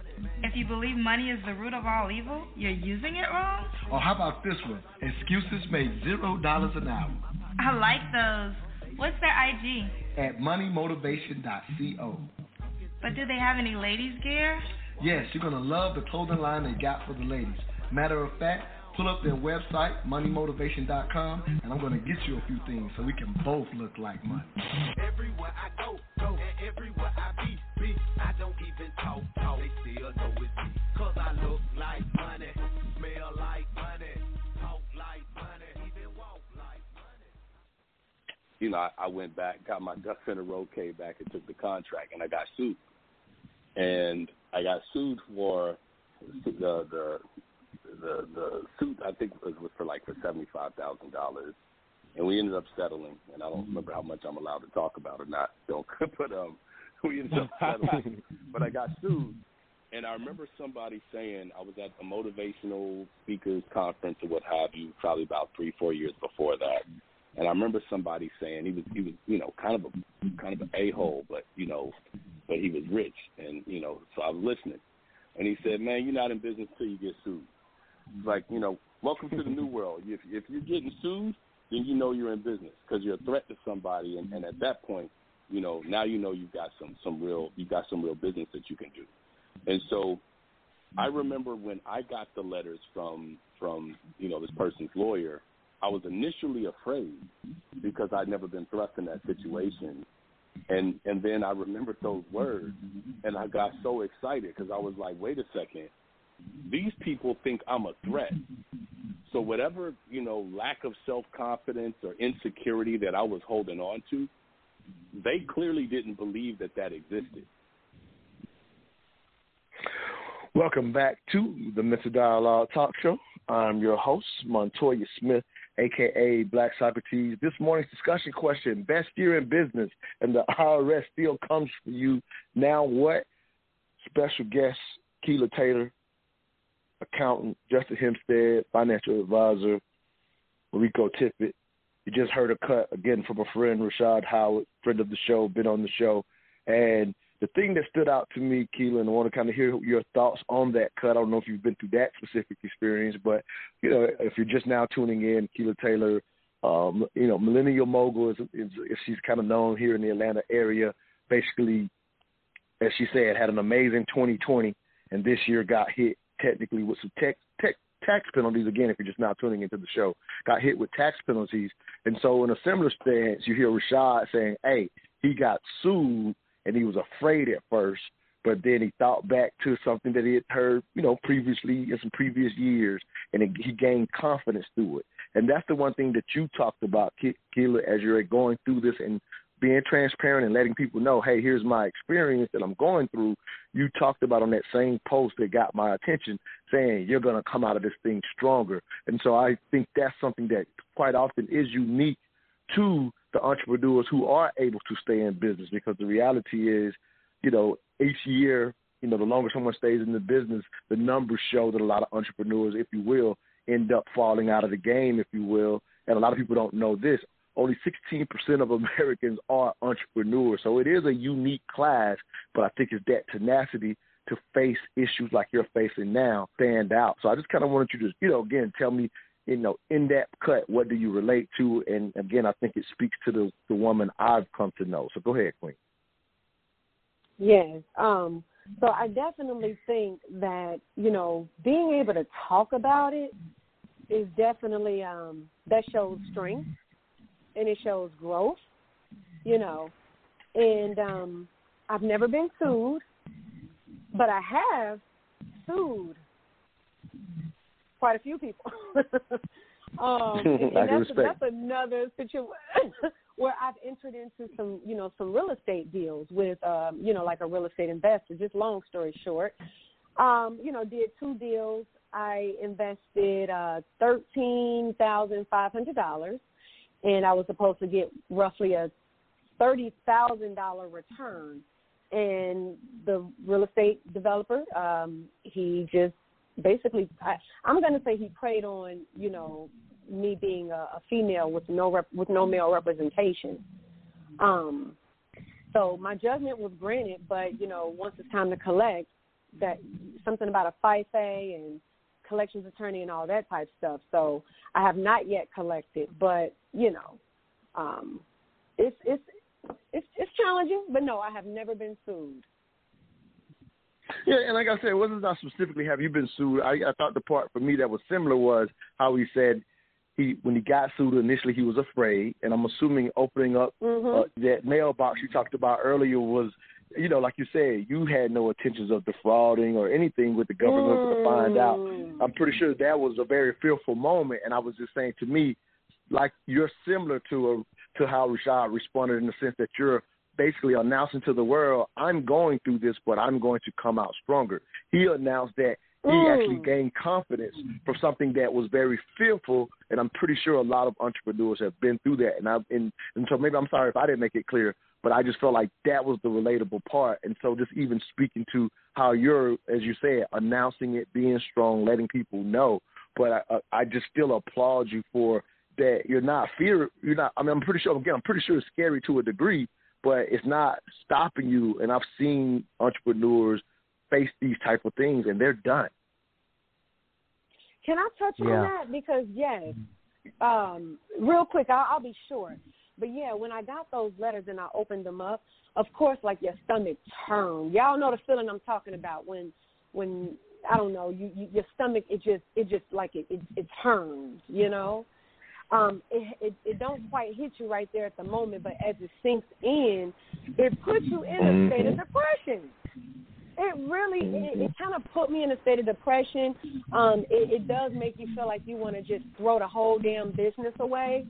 If you believe money is the root of all evil, you're using it wrong? Or how about this one? Excuses make zero dollars an hour. I like those. What's their IG? At moneymotivation.co. But do they have any ladies' gear? Yes, you're going to love the clothing line they got for the ladies. Matter of fact, pull up their website, moneymotivation.com, and I'm going to get you a few things so we can both look like money. Everywhere I go, go, and everywhere I be, be, I don't even talk, talk. They still know it's me, cause I look like money, smell like money, talk like money, even walk like money. You know, I, I went back, got my ducks in a row, came back and took the contract, and I got sued. And I got sued for the the the the suit I think was, was for like for seventy five thousand dollars, and we ended up settling. And I don't remember how much I'm allowed to talk about or not. [LAUGHS] Don't but um we ended up settling. [LAUGHS] but I got sued, and I remember somebody saying I was at a motivational speakers conference or what have you, probably about three four years before that. And I remember somebody saying he was he was you know kind of a kind of an a hole, but you know, but he was rich, and you know, so I was listening. And he said, "Man, you're not in business till you get sued." Like you know, welcome to the new [LAUGHS] world. If if you're getting sued, then you know you're in business because you're a threat to somebody, and, and at that point, you know now you know you've got some some real you got some real business that you can do. And so, I remember when I got the letters from from you know this person's lawyer I was initially afraid because I'd never been thrust in that situation. And and then I remembered those words and I got so excited because I was like, wait a second, these people think I'm a threat. So whatever, you know, lack of self confidence or insecurity that I was holding on to, they clearly didn't believe that that existed. Welcome back to the Mental Dialogue Talk Show. I'm your host, Montoya Smith, aka Black Socrates. This morning's discussion question best year in business, and the IRS still comes for you. Now, what? Special guest, Keela Taylor, accountant, Justin Hempstead, financial advisor, Rico Tippett. You just heard a cut again from a friend, Rashad Howard, friend of the show, been on the show. And the thing that stood out to me, Keelan, I want to kind of hear your thoughts on that cut. I don't know if you've been through that specific experience, but you know, if you're just now tuning in, Keela Taylor, um, you know, Millennial Mogul is, is, is she's kind of known here in the Atlanta area. Basically, as she said, had an amazing 2020, and this year got hit technically with some tech, tech tax penalties again if you're just now tuning into the show got hit with tax penalties and so in a similar stance you hear rashad saying hey he got sued and he was afraid at first, but then he thought back to something that he had heard, you know, previously in some previous years, and it, he gained confidence through it. And that's the one thing that you talked about, Keela, as you're going through this and being transparent and letting people know, hey, here's my experience that I'm going through. You talked about on that same post that got my attention, saying you're going to come out of this thing stronger. And so I think that's something that quite often is unique to the entrepreneurs who are able to stay in business because the reality is, you know, each year, you know, the longer someone stays in the business, the numbers show that a lot of entrepreneurs, if you will, end up falling out of the game, if you will. And a lot of people don't know this. Only 16% of Americans are entrepreneurs. So it is a unique class, but I think it's that tenacity to face issues like you're facing now stand out. So I just kind of wanted you to, you know, again, tell me you know, in that cut, what do you relate to? And again, I think it speaks to the the woman I've come to know. So go ahead, Queen. Yes. Um, so I definitely think that, you know, being able to talk about it is definitely um that shows strength and it shows growth, you know. And um I've never been sued, but I have sued quite a few people. [LAUGHS] um [LAUGHS] and, and that's, that's another situation [LAUGHS] where I've entered into some, you know, some real estate deals with um, you know, like a real estate investor, just long story short. Um, you know, did two deals I invested uh, thirteen thousand five hundred dollars, and I was supposed to get roughly a thirty thousand dollar return. And the real estate developer, um, he just basically, I, I'm going to say he preyed on, you know, me being a, a female with no rep, with no male representation. Um, so my judgment was granted, but you know, once it's time to collect, that something about a FIFE and collections attorney and all that type stuff. So I have not yet collected, but you know, um, it's it's it's it's challenging. But no, I have never been sued. Yeah, and like I said, it wasn't not specifically have you been sued. I, I thought the part for me that was similar was how he said he when he got sued initially he was afraid, and I'm assuming opening up mm-hmm. uh, that mailbox you talked about earlier was you know, like you said, you had no intentions of defrauding or anything with the government mm. to find out. Mm. I'm pretty sure that was a very fearful moment, and I was just saying to me, like you're similar to a, to how Rashad responded in the sense that you're basically announcing to the world, I'm going through this, but I'm going to come out stronger. He announced that he mm. actually gained confidence from something that was very fearful, and I'm pretty sure a lot of entrepreneurs have been through that. And I and, and so maybe I'm sorry if I didn't make it clear, but I just felt like that was the relatable part. And so just even speaking to how you're, as you said, announcing it, being strong, letting people know. But I, I just still applaud you for that. You're not fear. You're not. I mean, I'm pretty sure. Again, I'm pretty sure it's scary to a degree, but it's not stopping you. And I've seen entrepreneurs face these type of things, and they're done. Can I touch Yeah. on that? Because yes, um, real quick, I'll, I'll be short. But yeah, when I got those letters and I opened them up, of course, like your stomach turned. Y'all know the feeling I'm talking about when, when I don't know, you, you your stomach it just it just like it it, it turns, you know. Um, it, it it don't quite hit you right there at the moment, but as it sinks in, it puts you in a state of depression. It really it, it kind of put me in a state of depression. Um, it, it does make you feel like you want to just throw the whole damn business away.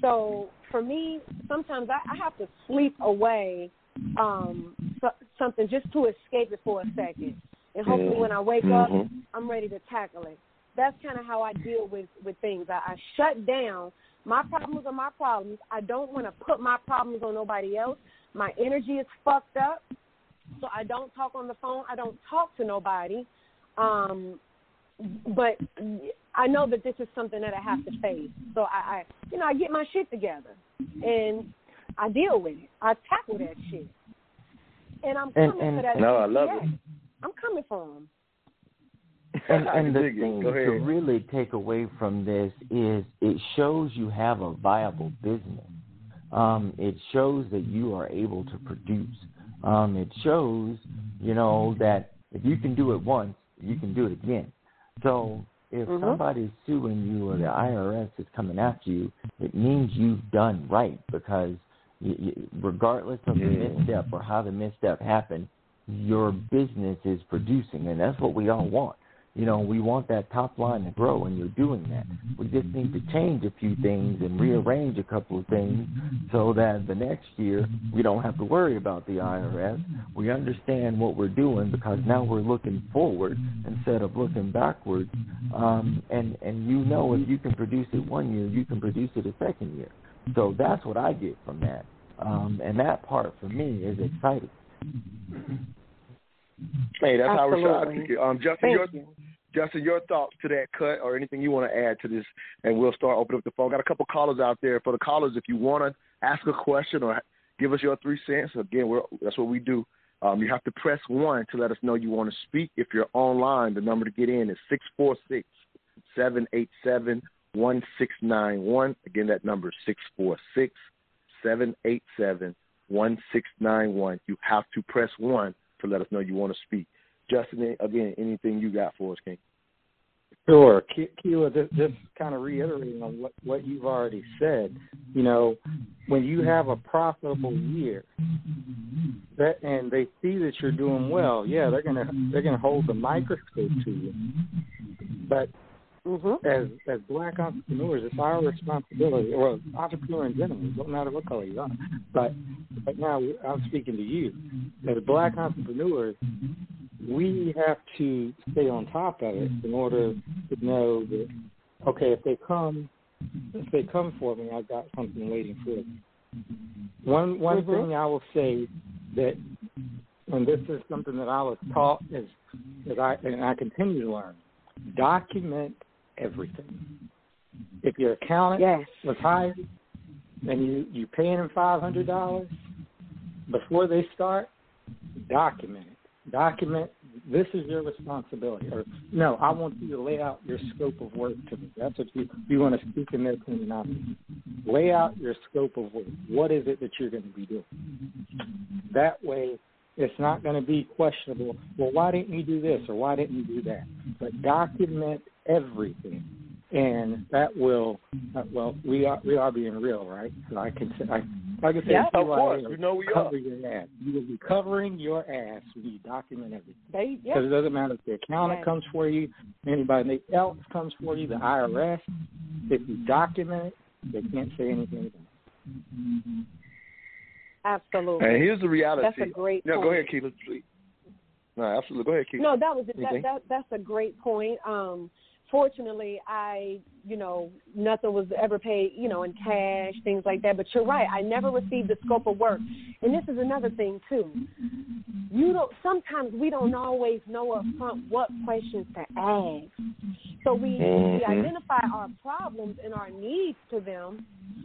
So for me, sometimes I, I have to sleep away um, so, something just to escape it for a second, and hopefully when I wake up, Mhm. I'm ready to tackle it. That's kind of how I deal with with things. I, I shut down. My problems are my problems. I don't want to put my problems on nobody else. My energy is fucked up, so I don't talk on the phone. I don't talk to nobody. Um, but I know that this is something that I have to face. So I, I you know, I get my shit together and I deal with it. I tackle that shit. And I'm And- coming and- for that. No, I love CPA. it. I'm coming for them. [LAUGHS] and, and the thing Go to really take away from this is it shows you have a viable business. Um, it shows that you are able to produce. Um, it shows, you know, that if you can do it once, you can do it again. So if Mhm. somebody's suing you or the IRS is coming after you, it means you've done right because you, you, regardless of the misstep or how the misstep happened, your business is producing, and that's what we all want. You know, we want that top line to grow, and you're doing that. We just need to change a few things and rearrange a couple of things so that the next year we don't have to worry about the IRS. We understand what we're doing because now we're looking forward instead of looking backwards. Um, and and you know, if you can produce it one year, you can produce it a second year. So that's what I get from that. Um, and that part for me is exciting. Hey, that's how Rashad Absolutely. took it. Um, Justin, Thank your you. Justin, your thoughts to that cut or anything you want to add to this, and we'll start opening up the phone. Got a couple callers out there. For the callers, if you want to ask a question or give us your three cents, again, that's what we do. Um, you have to press one to let us know you want to speak. If you're online, the number to get in is six four six seven eight seven one six nine one. Again, that number is six four six seven eight seven one six nine one. You have to press one to let us know you want to speak. Justin, again, anything you got for us, King? Sure, Keila, just, kind of reiterating on what, what you've already said. You know, when you have a profitable year, that and they see that you're doing well, yeah, they're gonna they're gonna hold the microscope to you. But mm-hmm. as as black entrepreneurs, it's our responsibility, or entrepreneur in general, it don't matter what color you are. But but now I'm speaking to you. As black entrepreneurs, we have to stay on top of it in order to know that okay, if they come if they come for me, I've got something waiting for them. One one mm-hmm. thing I will say that and this is something that I was taught is that I and I continue to learn. Document everything. If your accountant yes. was hired and you you paying them five hundred dollars before they start, document it. Document this is your responsibility. Or no, I want you to lay out your scope of work to me. That's what you you want to speak in their terminology. Lay out your scope of work. What is it that you're going to be doing? That way it's not going to be questionable. Well, why didn't you do this or why didn't you do that? But document everything, and that will. Uh, well, we are we are being real, right? So I can say, I, like I said, yeah, of course, you know we cover are. your ass. You will be covering your ass when you document everything. They, Because it doesn't matter if the accountant Right. comes for you, anybody else comes for you, the IRS. If you document it, they can't say anything about it. Absolutely. And here's the reality. That's a great No, point. go ahead, Keila. please. No, absolutely. Go ahead, Keila. No, that was that, that that's a great point. Um fortunately I, you know, nothing was ever paid, you know, in cash, things like that. But you're right, I never received the scope of work. And this is another thing too. You don't sometimes we don't always know up front what questions to ask. So we, we Mhm. identify our problems and our needs to them,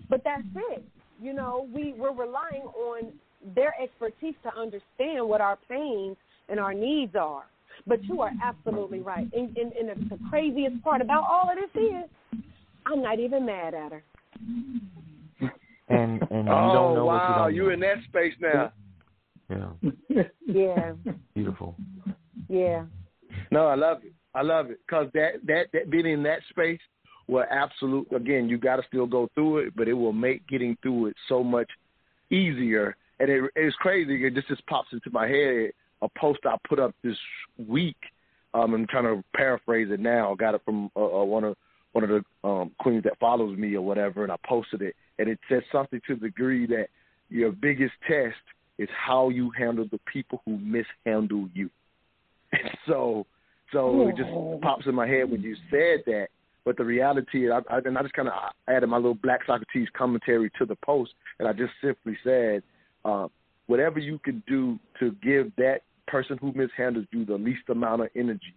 but that's it. You know, we, we're relying on their expertise to understand what our pains and our needs are. But you are absolutely right. And, and, and the, the craziest part about all of this is, I'm not even mad at her. And and you oh don't know what you wow, don't you know. in that space now. Yeah, Yeah, beautiful. yeah. No, I love it. I love it because that, that that being in that space will absolute. Again, you got to still go through it, but it will make getting through it so much easier. And it, it's crazy. It just just pops into my head. A post I put up this week. Um, I'm trying to paraphrase it now. I got it from uh, uh, one of one of the um, queens that follows me or whatever, and I posted it, and it said something to the degree that your biggest test is how you handle the people who mishandle you. And [LAUGHS] so, so it just pops in my head when you said that. But the reality, I, I, and I just kind of added my little Black Socrates commentary to the post, and I just simply said, uh, whatever you can do to give that person who mishandles you the least amount of energy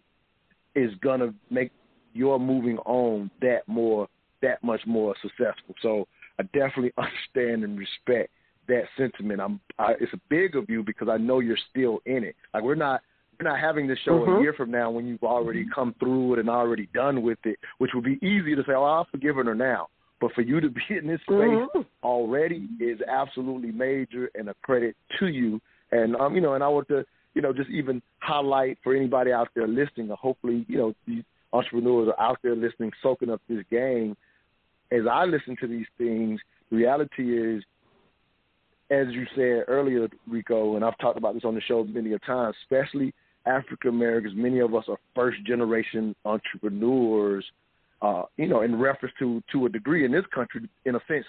is gonna make your moving on that more, that much more successful. So I definitely [LAUGHS] understand and respect that sentiment. I'm, I, it's a big of you because I know you're still in it. Like we're not we're not having this show Mhm. a year from now when you've already come through it and already done with it, which would be easy to say, "Oh, I've forgiven her now." But for you to be [LAUGHS] in this space Mhm. already is absolutely major and a credit to you. And um, you know, and I want to, you know, just even highlight for anybody out there listening, or hopefully, you know, these entrepreneurs are out there listening, soaking up this game. As I listen to these things, the reality is as you said earlier, Rico, and I've talked about this on the show many a times, especially African Americans, many of us are first generation entrepreneurs, uh, you know, in reference to to a degree in this country, in a sense,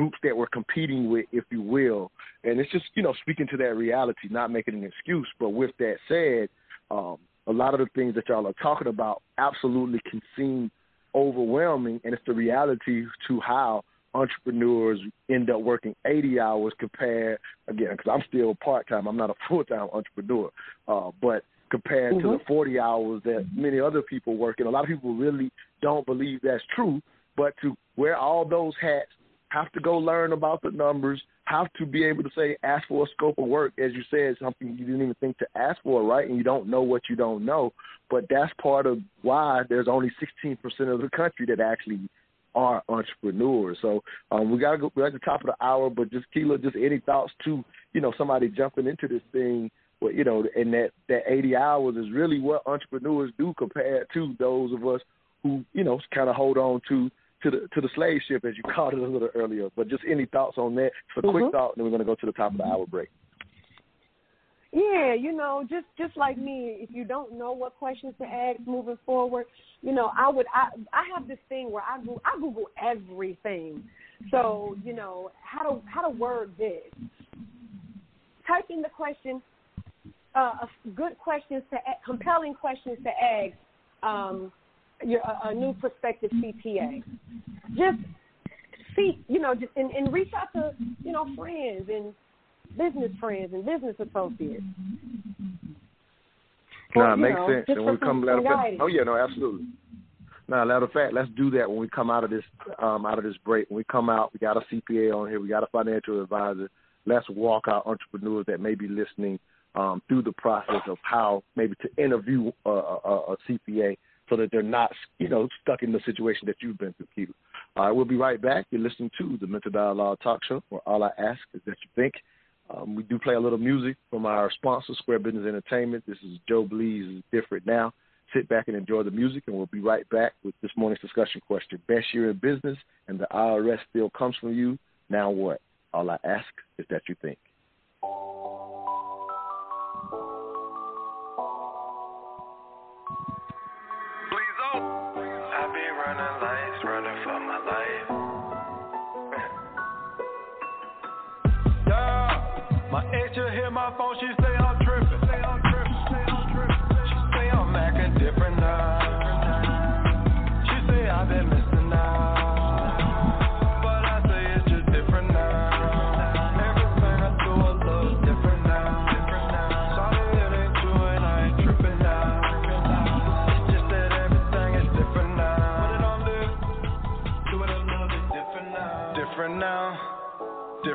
groups that we're competing with, if you will. And it's just, you know, speaking to that reality, not making an excuse. But with that said, um, a lot of the things that y'all are talking about absolutely can seem overwhelming, and it's the reality to how entrepreneurs end up working 80 hours compared again because I'm still part time. I'm not a [LAUGHS] full time entrepreneur, uh, but compared to the 40 hours that many other people work, and a lot of people really don't believe that's true. But to wear all those hats, have to go learn about the numbers, have to be able to say ask for a scope of work, as you said, something you didn't even think to ask for, right? And you don't know what you don't know. But that's part of why there's only 16% of the country that actually are entrepreneurs. So um, we got to go. We're at the top of the hour, but just Keila, just any thoughts to you know somebody jumping into this thing, well, you know, and that that 80 hours is really what entrepreneurs do compared to those of us who you know kind of hold on to to the to the slave ship as you called it a little earlier. But just any thoughts on that? For a Mm-hmm. quick thought, and then we're going to go to the top of the hour break. Yeah, you know, just just like me, if you don't know what questions to ask moving forward, you know, I would I I have this thing where I go I Google everything. So, you know, how to how to word this. Type in the question uh good questions to a- compelling questions to ask um your a, a new prospective CPA. Just see, you know, just and, and reach out to, you know, friends and business friends and business associates. Nah, it makes know, sense. And when we come, some- of fact, oh yeah, no, absolutely. Now, matter of fact, let's do that when we come out of this um, out of this break. When we come out, we got a CPA on here, we got a financial advisor. Let's walk our entrepreneurs that may be listening um, through the process of how maybe to interview a, a, a CPA so that they're not, you know, stuck in the situation that you've been through, Keith. All right, we'll be right back. You're listening to the Mental Dialogue Talk Show, where all I ask is that you think. Um, we do play a little music from our sponsor, Square Business Entertainment. This is Joe Blees Different Now. Sit back and enjoy the music, and we'll be right back with this morning's discussion question. Best year in business, and the IRS still comes from you. Now what? All I ask is that you think.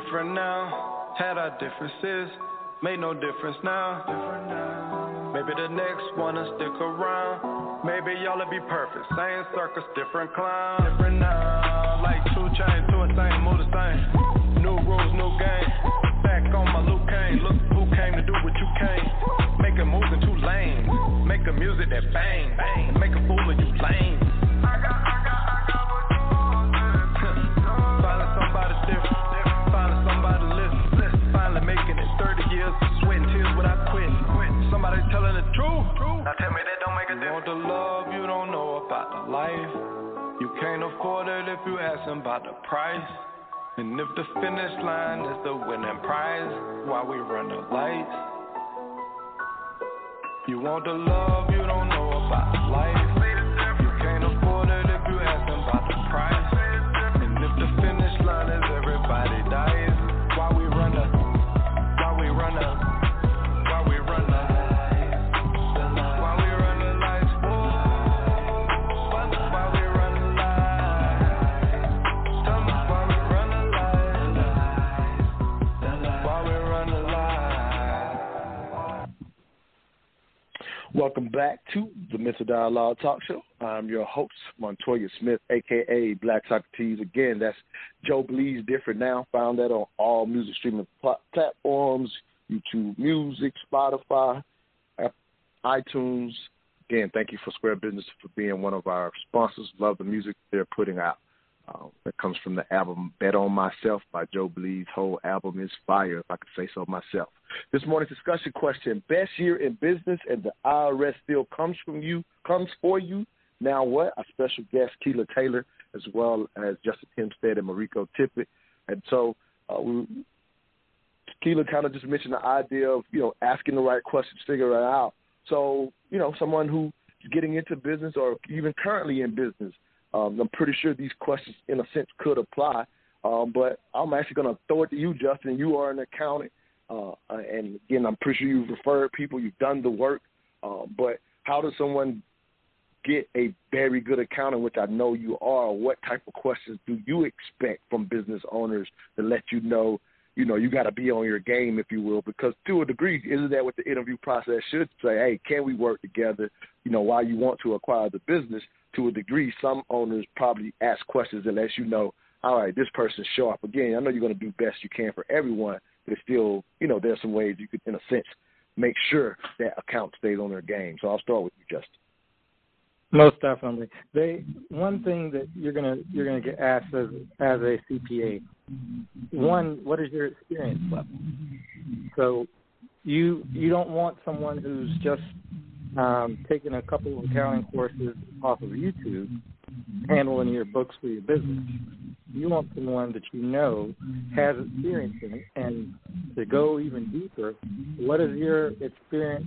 Different now. Had our differences. Made no difference now. Maybe the next one will stick around. Maybe y'all'll be perfect. Same circus, different clown. Different now. Like two chains, two insane, move the same. New rules, new game. Back on my Luke Kane. Look who came to do what you came. Making moves in two lanes. Making music that bang, bang. Make a fool of you lame. Truth. Now tell me that don't make a difference. You want the love, you don't know about the life. You can't afford it if you asking about the price. And if the finish line is the winning prize, why we run the lights? You want the love, you don't know about the life. Welcome back to the Mental Dialogue Talk Show. I'm your host, Montoya Smith, aka Black Socrates. Again, that's Joe Blees Different Now. Found that on all music streaming pl- platforms, YouTube Music, Spotify, iTunes. Again, thank you for Square Business for being one of our sponsors. Love the music they're putting out. Uh, that comes from the album Bet on Myself by Joe Blees. Whole album is fire, if I could say so myself. This morning's discussion question: Best year in business, and the IRS still comes from you, comes for you. Now what? Our special guest Keela Taylor, as well as Justin Hempstead and Mariko Tippett. And so, uh, we, Keela kind of just mentioned the idea of you know asking the right questions, figuring it out. So you know, someone who is getting into business or even currently in business, um, I'm pretty sure these questions, in a sense, could apply. Um, but I'm actually going to throw it to you, Justin. You are an accountant, uh, and again, I'm pretty sure you've referred people, you've done the work. Uh, but how does someone get a very good accountant, which I know you are? What type of questions do you expect from business owners to let you know? You know, you got to be on your game, if you will, because to a degree, isn't that what the interview process should say? Hey, can we work together? You know, while you want to acquire the business, to a degree, some owners probably ask questions lets you know, all right, this person's sharp. Again, I know you're going to do best you can for everyone, but it's still, you know, there's some ways you could, in a sense, make sure that account stays on their game. So I'll start with you, Justin. Most definitely. They one thing that you're gonna you're gonna get asked as as a CPA. One, what is your experience level? So you you don't want someone who's just um, taking a couple of accounting courses off of YouTube, handling your books for your business. You want someone that you know has experience in it, and to go even deeper, what is your experience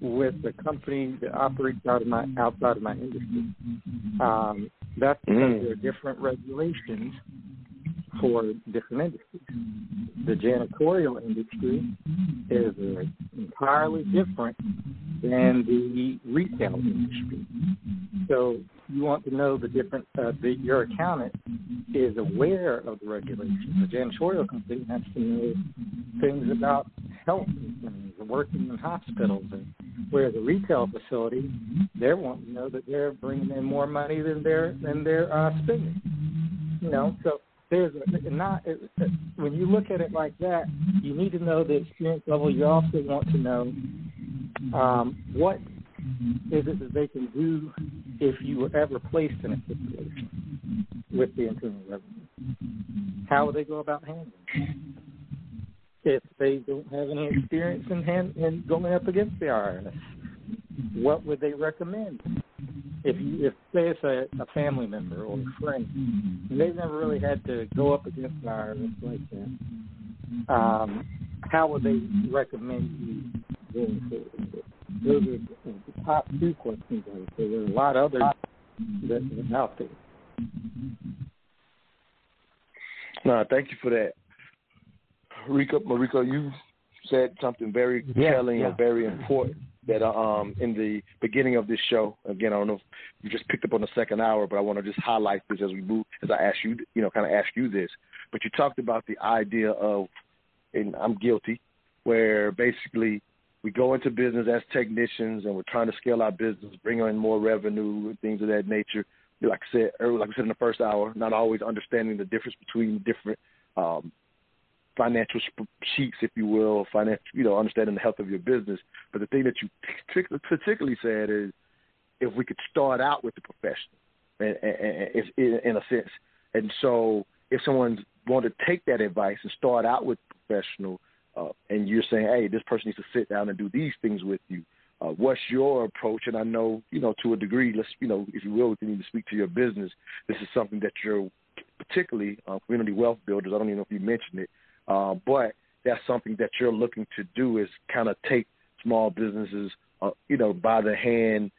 with the company that operates out of my outside of my industry? Um, that's because Mm. there are different regulations for different industries. The janitorial industry is entirely different than the retail industry. So you want to know the different. Uh, the, your accountant is aware of the regulations. The janitorial company has to know things about health and working in hospitals, and where the retail facility, they want to know that they're bringing in more money than they're than they're uh, spending. You know, so there's a, not when you look at it like that, you need to know the experience level. You also want to know um, what is it that they can do if you were ever placed in a situation with the Internal Revenue. How would they go about handling it? If they don't have any experience in, hand, in going up against the IRS, what would they recommend? If you, if say it's a, a family member or a friend, and they've never really had to go up against the IRS like that, um, how would they recommend you going forward? Those are the top two questions. I would say. There are a lot of others that are out there. No, thank you for that. Rico, Mariko, you said something very Yeah, telling yeah. and very important that uh, um in the beginning of this show. Again, I don't know if you just picked up on the second hour, but I want to just highlight this as we move, as I ask you, you know, kind of ask you this. But you talked about the idea of, and I'm guilty, where basically we go into business as technicians and we're trying to scale our business, bring in more revenue, and things of that nature. Like I said, like I said in the first hour, not always understanding the difference between different um, financial sheets, if you will, financial, you know, understanding the health of your business. But the thing that you partic- particularly said is, if we could start out with the professional, and, and, and in, a sense, and so if someone wanted to take that advice and start out with professional, uh, and you're saying, hey, this person needs to sit down and do these things with you. Uh, what's your approach? And I know, you know, to a degree, let's, you know, if you will, we need to speak to your business. This is something that you're particularly uh, community wealth builders. I don't even know if you mentioned it, uh, but that's something that you're looking to do is kind of take small businesses, uh, you know, by the hand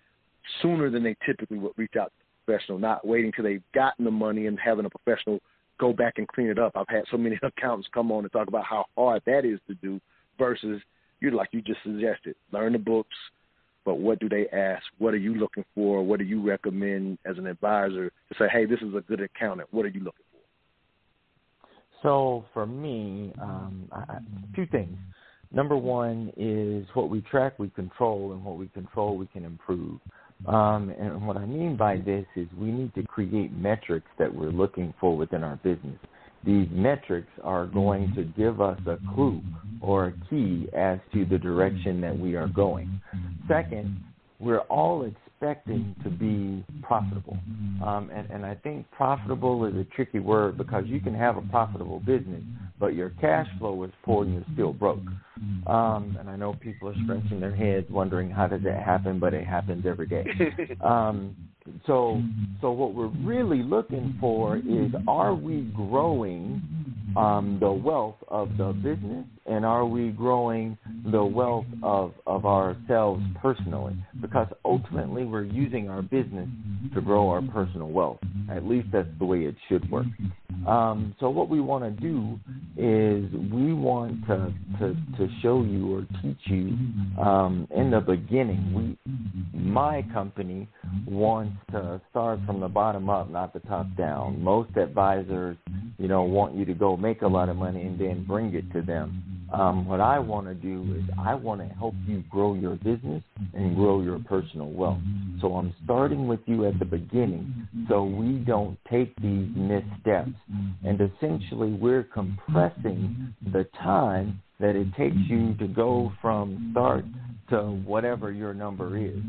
sooner than they typically would reach out to a professional, not waiting till they've gotten the money and having a professional go back and clean it up. I've had so many [LAUGHS] accountants come on and talk about how hard that is to do versus you like you just suggested, learn the books, but what do they ask? What are you looking for? What do you recommend as an advisor to say, hey, this is a good accountant. What are you looking? So for me, um, I, two things. Number one is what we track, we control, and what we control, we can improve. Um, and what I mean by this is we need to create metrics that we're looking for within our business. These metrics are going to give us a clue or a key as to the direction that we are going. Second, we're all expecting to be profitable. Um, and, and I think profitable is a tricky word because you can have a profitable business, but your cash flow is poor and you're still broke. Um, and I know people are scratching their heads wondering how does that happen, but it happens every day. [LAUGHS] Um, so, so what we're really looking for is: Are we growing um, the wealth of the business, and are we growing the wealth of of ourselves personally? Because ultimately, we're using our business to grow our personal wealth. At least that's the way it should work. Um, so, what we want to do is we want to to to show you or teach you um, in the beginning. We, my company wants to start from the bottom up, not the top down. Most advisors, you know, want you to go make a lot of money and then bring it to them. Um, what I want to do is I want to help you grow your business and grow your personal wealth. So I'm starting with you at the beginning so we don't take these missteps. And essentially, we're compressing the time that it takes you to go from start to whatever your number is,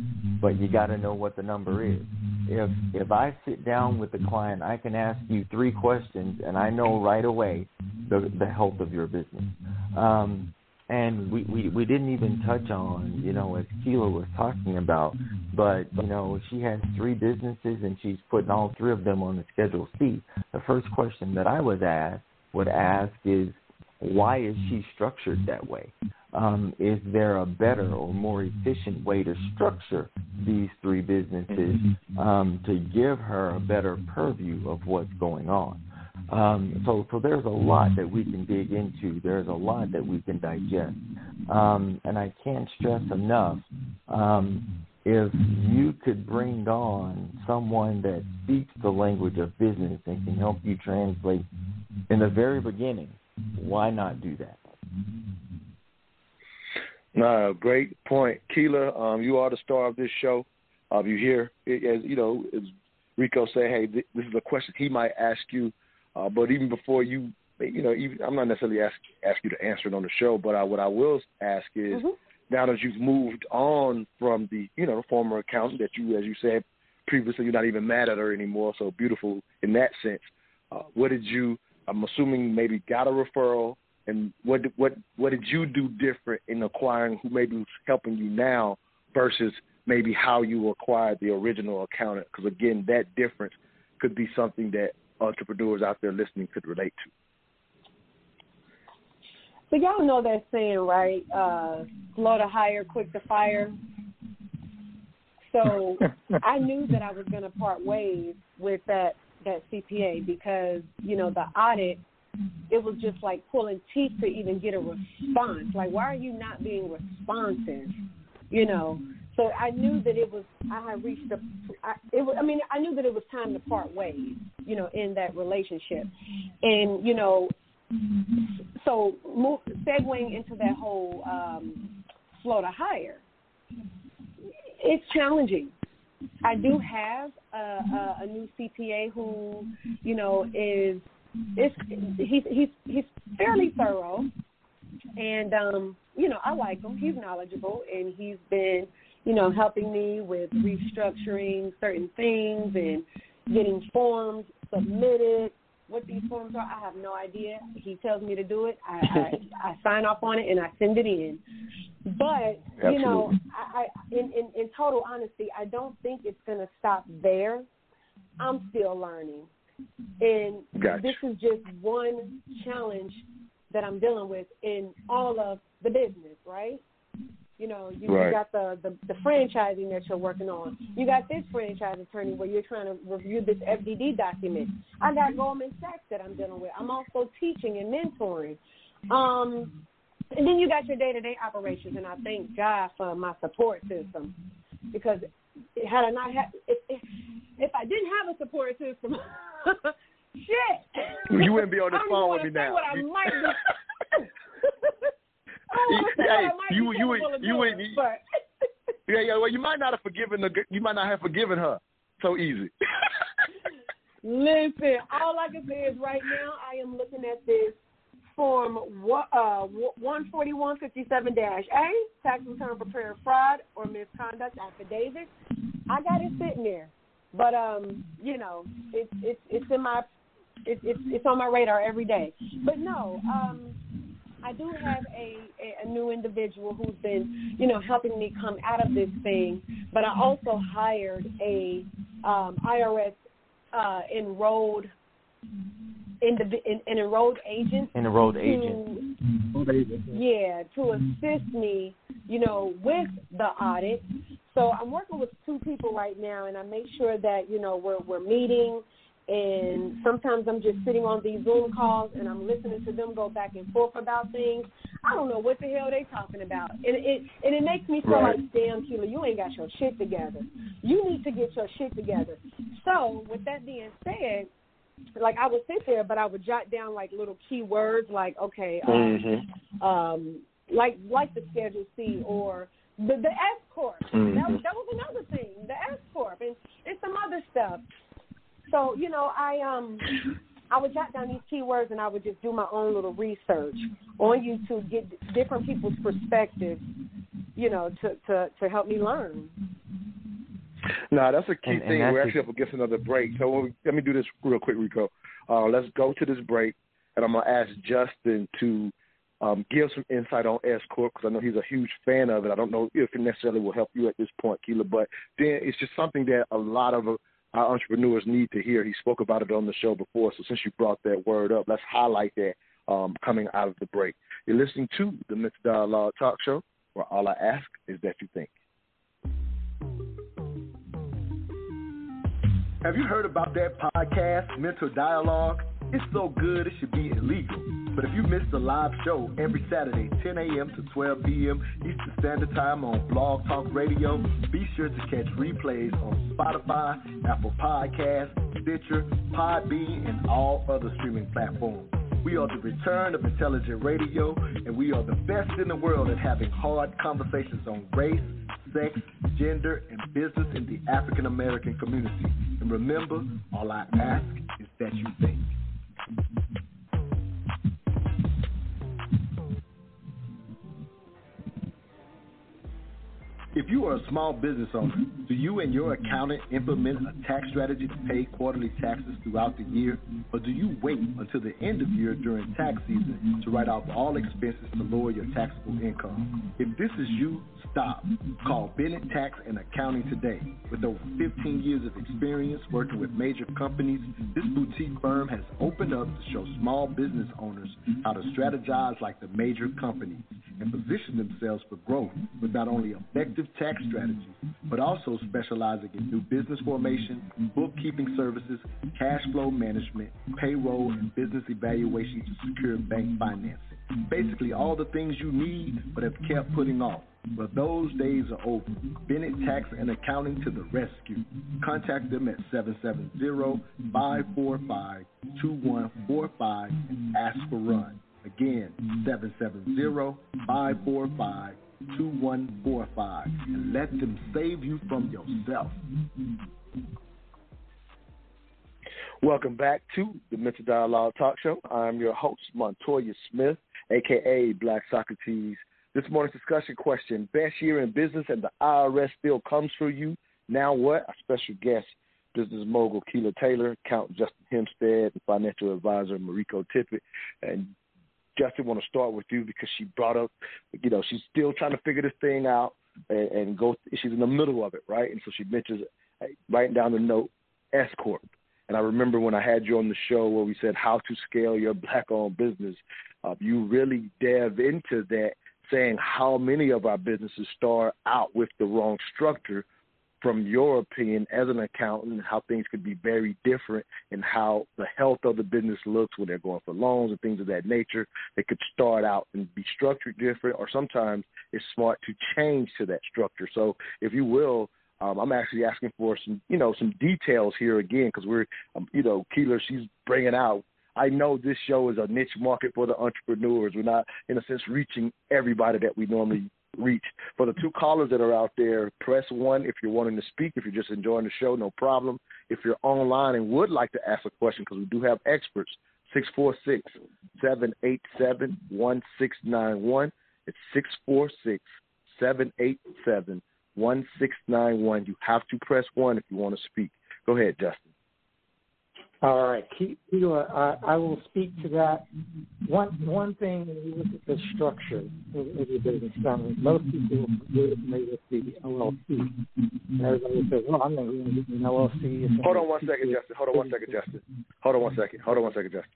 but you got to know what the number is. If if I sit down with the client, I can ask you three questions, and I know right away the the health of your business. Um, and we, we we didn't even touch on you know as Keela was talking about, but you know she has three businesses and she's putting all three of them on the Schedule C. The first question that I was asked would ask is why is she structured that way? Um, is there a better or more efficient way to structure these three businesses um, to give her a better purview of what's going on? Um, so, so there's a lot that we can dig into. There's a lot that we can digest, um, and I can't stress enough. Um, if you could bring on someone that speaks the language of business and can help you translate in the very beginning, why not do that? No, great point, Keela. Um, you are the star of this show. Uh, you hear, as you know, as Rico say, hey, th- this is a question he might ask you. Uh, but even before you, you know, even, I'm not necessarily ask ask you to answer it on the show. But I, what I will ask is, Mm-hmm. now that you've moved on from the, you know, the former accountant that you, as you said previously, you're not even mad at her anymore. So beautiful in that sense. Uh, what did you? I'm assuming maybe got a referral, and what did- what what did you do different in acquiring who maybe was helping you now versus maybe how you acquired the original accountant? Because again, that difference could be something that entrepreneurs out there listening could relate to. So y'all know that saying, right? Uh, slow to hire, quick to fire. So [LAUGHS] I knew that I was going to part ways with that that CPA because you know the audit. It was just like pulling teeth to even get a response. Like, why are you not being responsive? You know. So I knew that it was. I had reached a. I, it was. I mean, I knew that it was time to part ways. You know, in that relationship, and you know, so move, segueing into that whole um, flow to hire, it's challenging. I do have a, a, a new CPA who, you know, is is he's he's he's fairly thorough, and um, you know, I like him. He's knowledgeable, and he's been, you know, helping me with restructuring certain things and getting forms submitted. What these mm-hmm. forms are, I have no idea. He tells me to do it. I, I, [LAUGHS] I sign off on it and I send it in. But you know, I, I in, in in total honesty, I don't think it's going to stop there. I'm still learning, and Gotcha. this is just one challenge that I'm dealing with in all of the business, right? You know, you, you got the, the the franchising that you're working on. You got this franchise attorney where you're trying to review this FDD document. I got Goldman Sachs that I'm dealing with. I'm also teaching and mentoring. Um, and then you got your day-to-day operations, and I thank God for my support system because had I not had, if, if, if I didn't have a support system, [LAUGHS] shit, You wouldn't be on the phone with me now. What I might do. [LAUGHS] I don't wanna say what I Hey, you- you would- you would- [LAUGHS] Yeah, yeah. Well, you might not have forgiven the. You might not have forgiven her so easy. [LAUGHS] Listen, all I can say is right now I am looking at this form uh one forty one fifty seven dash A, tax return prepared fraud or misconduct affidavit. I got it sitting there. But um, you know, it's it's it's in my it's it's it's on my radar every day. But no, um I do have a, a, a new individual who's been, you know, helping me come out of this thing. But I also hired a um, IRS uh, enrolled indiv- an, an enrolled agent. Enrolled to- agent. Yeah, to assist me, you know, with the audit. So I'm working with two people right now, and I make sure that you know we're we're meeting. And sometimes I'm just sitting on these Zoom calls and I'm listening to them go back and forth about things. I don't know what the hell they're talking about, and it and it makes me feel Right. like, damn, Keela, you ain't got your shit together. You need to get your shit together. So with that being said, like I would sit there, but I would jot down like little key words, like okay, um, Mm-hmm. um, like like the Schedule C or the the S corp. That was Mhm. that was another thing, the S corp, and and some other stuff. So you know, I um. I would jot down these keywords and I would just do my own little research on YouTube, get different people's perspectives you know, to to to help me learn. No, nah, that's a key And- and thing. that's We're a- actually up against another break. So we, let me do this real quick, Rico. Uh, let's go to this break, and I'm gonna ask Justin to um, give some insight on S Corp because I know he's a huge fan of it. I don't know if it necessarily will help you at this point, Keela, but then it's just something that a lot of uh, our entrepreneurs need to hear. He spoke about it on the show before, so since you brought that word up, let's highlight that um, coming out of the break. You're listening to the Mental Dialogue Talk Show, where all I ask is that you think. Have you heard about that podcast, Mental Dialogue? It's so good it should be illegal. But if you missed the live show every Saturday, 10 a.m. to 12 p.m. Eastern Standard Time on Blog Talk Radio, be sure to catch replays on Spotify, Apple Podcasts, Stitcher, Podbean, and all other streaming platforms. We are the return of intelligent radio, and we are the best in the world at having hard conversations on race, sex, gender, and business in the African American community. And remember, all I ask is that you think. If you are a small business owner, do you and your accountant implement a tax strategy to pay quarterly taxes throughout the year? Or do you wait until the end of year during tax season to write off all expenses to lower your taxable income? If this is you, stop. Call Bennett Tax and Accounting today. With over 15 years of experience working with major companies, this boutique firm has opened up to show small business owners how to strategize like the major companies and position themselves for growth with not only effective tax strategies, but also specializing in new business formation, bookkeeping services, cash flow management, payroll, and business evaluation to secure bank financing. Basically, all the things you need but have kept putting off. But those days are over. Bennett Tax and Accounting to the rescue. Contact them at 770-545-2145 and ask for Run. Again, 770-545-2145 and let them save you from yourself. Welcome back to the Mental Dialogue Talk Show. I'm your host, Montoya Smith, aka Black Socrates. This morning's discussion question Best year in business and the IRS still comes for you. Now what? A special guest, business mogul Keela Taylor, Count Justin Hempstead, and financial advisor Mariko Tippett. And Justin, want to start with you because she brought up, you know, she's still trying to figure this thing out and, and go. She's in the middle of it, right? And so she mentions writing down the note S corp. And I remember when I had you on the show where we said how to scale your black-owned business. Uh, you really delve into that, saying how many of our businesses start out with the wrong structure. From your opinion as an accountant, how things could be very different and how the health of the business looks when they're going for loans and things of that nature. They could start out and be structured different, or sometimes it's smart to change to that structure. So, if you will, um, I'm actually asking for some, you know, some details here again because we're, um, you know, Keela, she's bringing out. I know this show is a niche market for the entrepreneurs. We're not, in a sense, reaching everybody that we normally reach. For the two callers that are out there, press one if you're wanting to speak. If you're just enjoying the show, no problem. If you're online and would like to ask a question, because we do have experts, 646 787 1691. It's 646 787 1691. You have to press one if you want to speak. Go ahead, Justin. All right, Keela, I, I will speak to that. One one thing when you look at the structure of, of your business, um, most people are familiar with the LLC. And everybody says, "Well, I'm never going to get an LLC." Hold on one second, Justin. Hold on one second, Justin. Hold on one second. Hold on one second, Justin.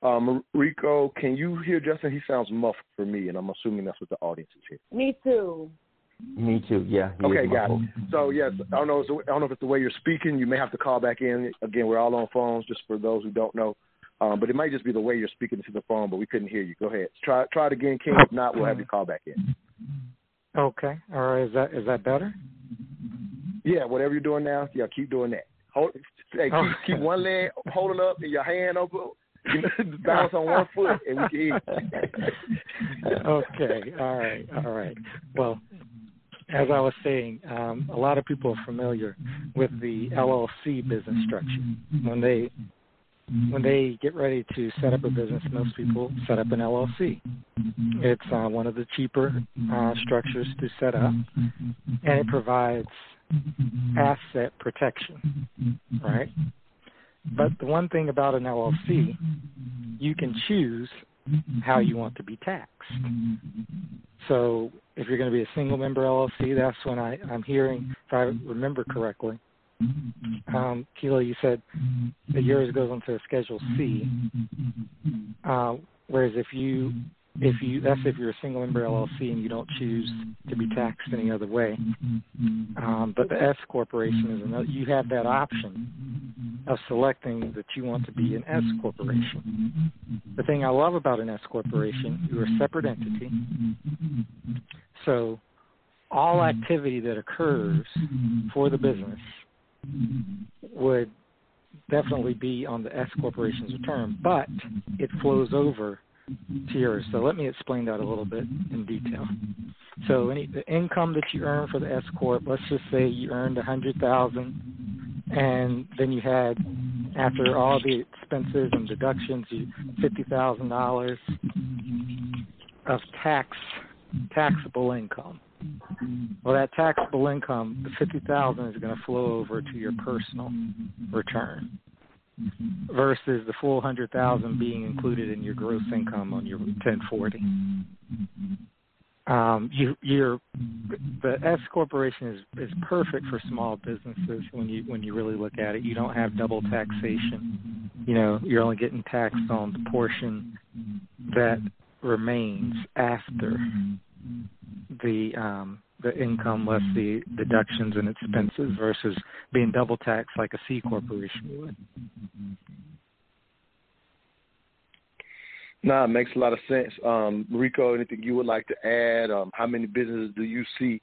Um, Rico, can you hear Justin? He sounds muffled for me, and I'm assuming that's what the audience is hearing. Me too. Me too. Yeah. Okay, got it. So yes, I don't know. If it's- I don't know if it's the way you're speaking. You may have to call back in. Again, we're all on phones, just for those who don't know. Um, but it might just be the way you're speaking to the phone. But we couldn't hear you. Go ahead. Try try it again, King. If not, we'll have you call back in. Okay, all right. Is that is that better? Yeah, whatever you're doing now, yeah, keep doing that. Hold, hey, keep, keep one leg holding up and your hand over, [LAUGHS] you know, [LAUGHS] balance on one foot, and we can hear. okay, all right, all right. Well, as I was saying, um, a lot of people are familiar with the LLC business structure. When they when they get ready to set up a business, most people set up an LLC. It's uh, one of the cheaper uh, structures to set up, and it provides asset protection, right? But the one thing about an LLC, you can choose how you want to be taxed. So if you're going to be a single member LLC, that's when I, I'm hearing, if I remember correctly, um, Keela, you said that yours goes into a Schedule C. Uh, whereas if you if you that's if you're a single member LLC and you don't choose to be taxed any other way. Um, but the S corporation is another. You have that option of selecting that you want to be an S corporation. The thing I love about an S corporation, you're a separate entity. So all activity that occurs for the business would definitely be on the S corporation's return, but it flows over to yours. So let me explain that a little bit in detail. So any the income that you earn for the S corp, let's just say you earned a hundred thousand, and then you had after all the expenses and deductions, you fifty thousand dollars of tax taxable income. Well, that taxable income, the fifty thousand, is going to flow over to your personal return, versus the full hundred thousand being included in your gross income on your ten forty. Um, you, you're the S corporation is is perfect for small businesses when you when you really look at it. You don't have double taxation. You know, you're only getting taxed on the portion that remains after the um, the income less the deductions and expenses versus being double taxed like a C corporation would. No, it makes a lot of sense. Um, Rico, anything you would like to add? Um, how many businesses do you see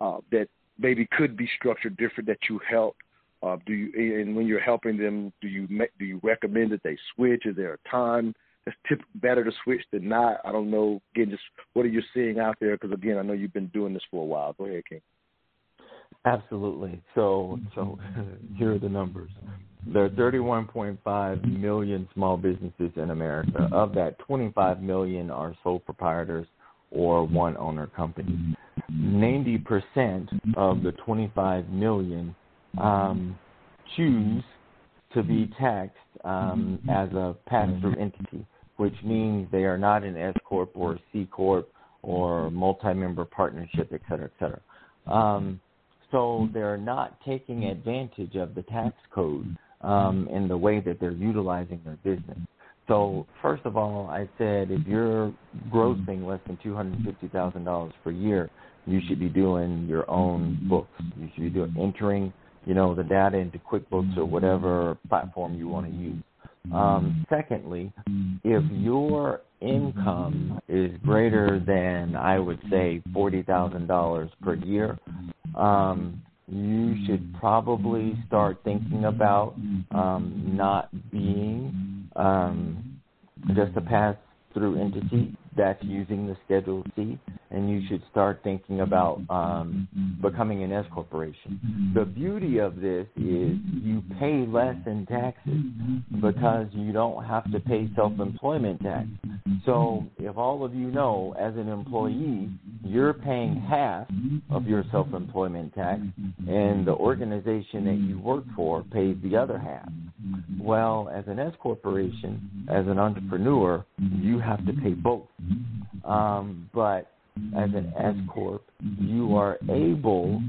uh, that maybe could be structured different that you help? Uh, do you and when you're helping them, do you do you recommend that they switch? Is there a time it's tip, better to switch than not. I don't know. Again, just what are you seeing out there? Because again, I know you've been doing this for a while. Go ahead, King. Absolutely. So, so [LAUGHS] here are the numbers. There are 31.5 million small businesses in America. Of that, 25 million are sole proprietors or one owner companies. 90% of the 25 million um, choose to be taxed um, as a pass-through entity which means they are not an S corp or C corp or multi-member partnership, et cetera, et cetera. Um, so they're not taking advantage of the tax code um, in the way that they're utilizing their business. So first of all, I said if you're grossing less than two hundred fifty thousand dollars per year, you should be doing your own books. You should be doing entering, you know, the data into QuickBooks or whatever platform you want to use. Um, secondly, if your income is greater than, I would say, $40,000 per year, um, you should probably start thinking about um, not being um, just a pass through entity that's using the Schedule C, and you should start thinking about um, becoming an S corporation. The beauty of this is you pay less in taxes because you don't have to pay self-employment tax. So if all of you know, as an employee, you're paying half of your self-employment tax, and the organization that you work for pays the other half. Well, as an S corporation, as an entrepreneur, you have to pay both. Um, but as an S corp, you are able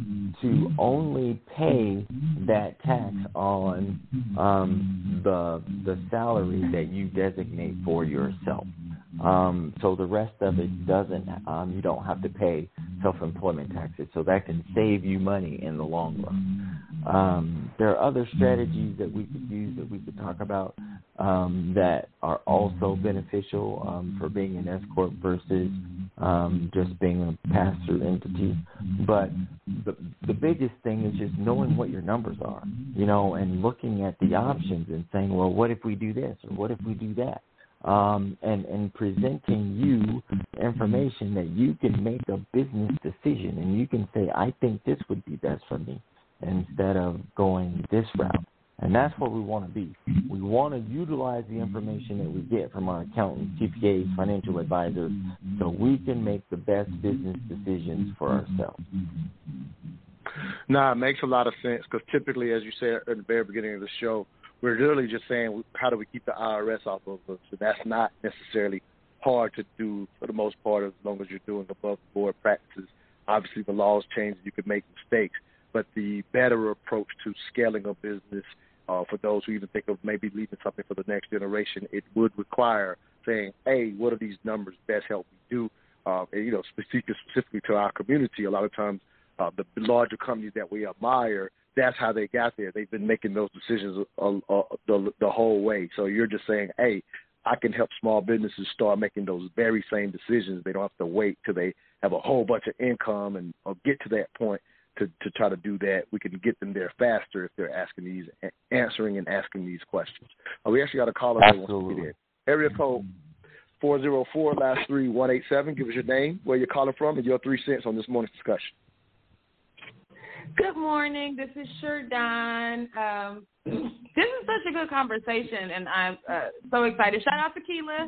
to only pay that tax on um, the the salary that you designate for yourself. Um, so the rest of it doesn't. Um, you don't have to pay self-employment taxes, so that can save you money in the long run. Um, there are other strategies that we could use that we could talk about um, that are also beneficial um, for being an S corp versus just being a pass-through entity. But the the biggest thing is just knowing what your numbers are, you know, and looking at the options and saying, well, what if we do this or what if we do that? um, and, and presenting you information that you can make a business decision and you can say, I think this would be best for me instead of going this route. And that's what we want to be. We want to utilize the information that we get from our accountants, CPAs, financial advisors, so we can make the best business decisions for ourselves. Nah, it makes a lot of sense because typically, as you said at the very beginning of the show, we're literally just saying how do we keep the IRS off of us. So that's not necessarily hard to do for the most part as long as you're doing above board practices. Obviously, the laws change; you could make mistakes, but the better approach to scaling a business uh, for those who even think of maybe leaving something for the next generation, it would require saying, "Hey, what are these numbers best help me do?" Uh, and, you know, specific, specifically to our community, a lot of times uh, the larger companies that we admire, that's how they got there. They've been making those decisions uh, uh, the, the whole way. So you're just saying, "Hey, I can help small businesses start making those very same decisions. They don't have to wait till they have a whole bunch of income and or get to that point to to try to do that. We can get them there faster if they're asking these, answering and asking these questions. Uh, we actually got a caller that wants to be there. Area code four zero four last three one eight seven. Give us your name, where you're calling from, and your three cents on this morning's discussion. Good morning. This is Sherdon. Um, [CLEARS THROAT] this is such a good conversation, and I'm uh, so excited. Shout out to Keela.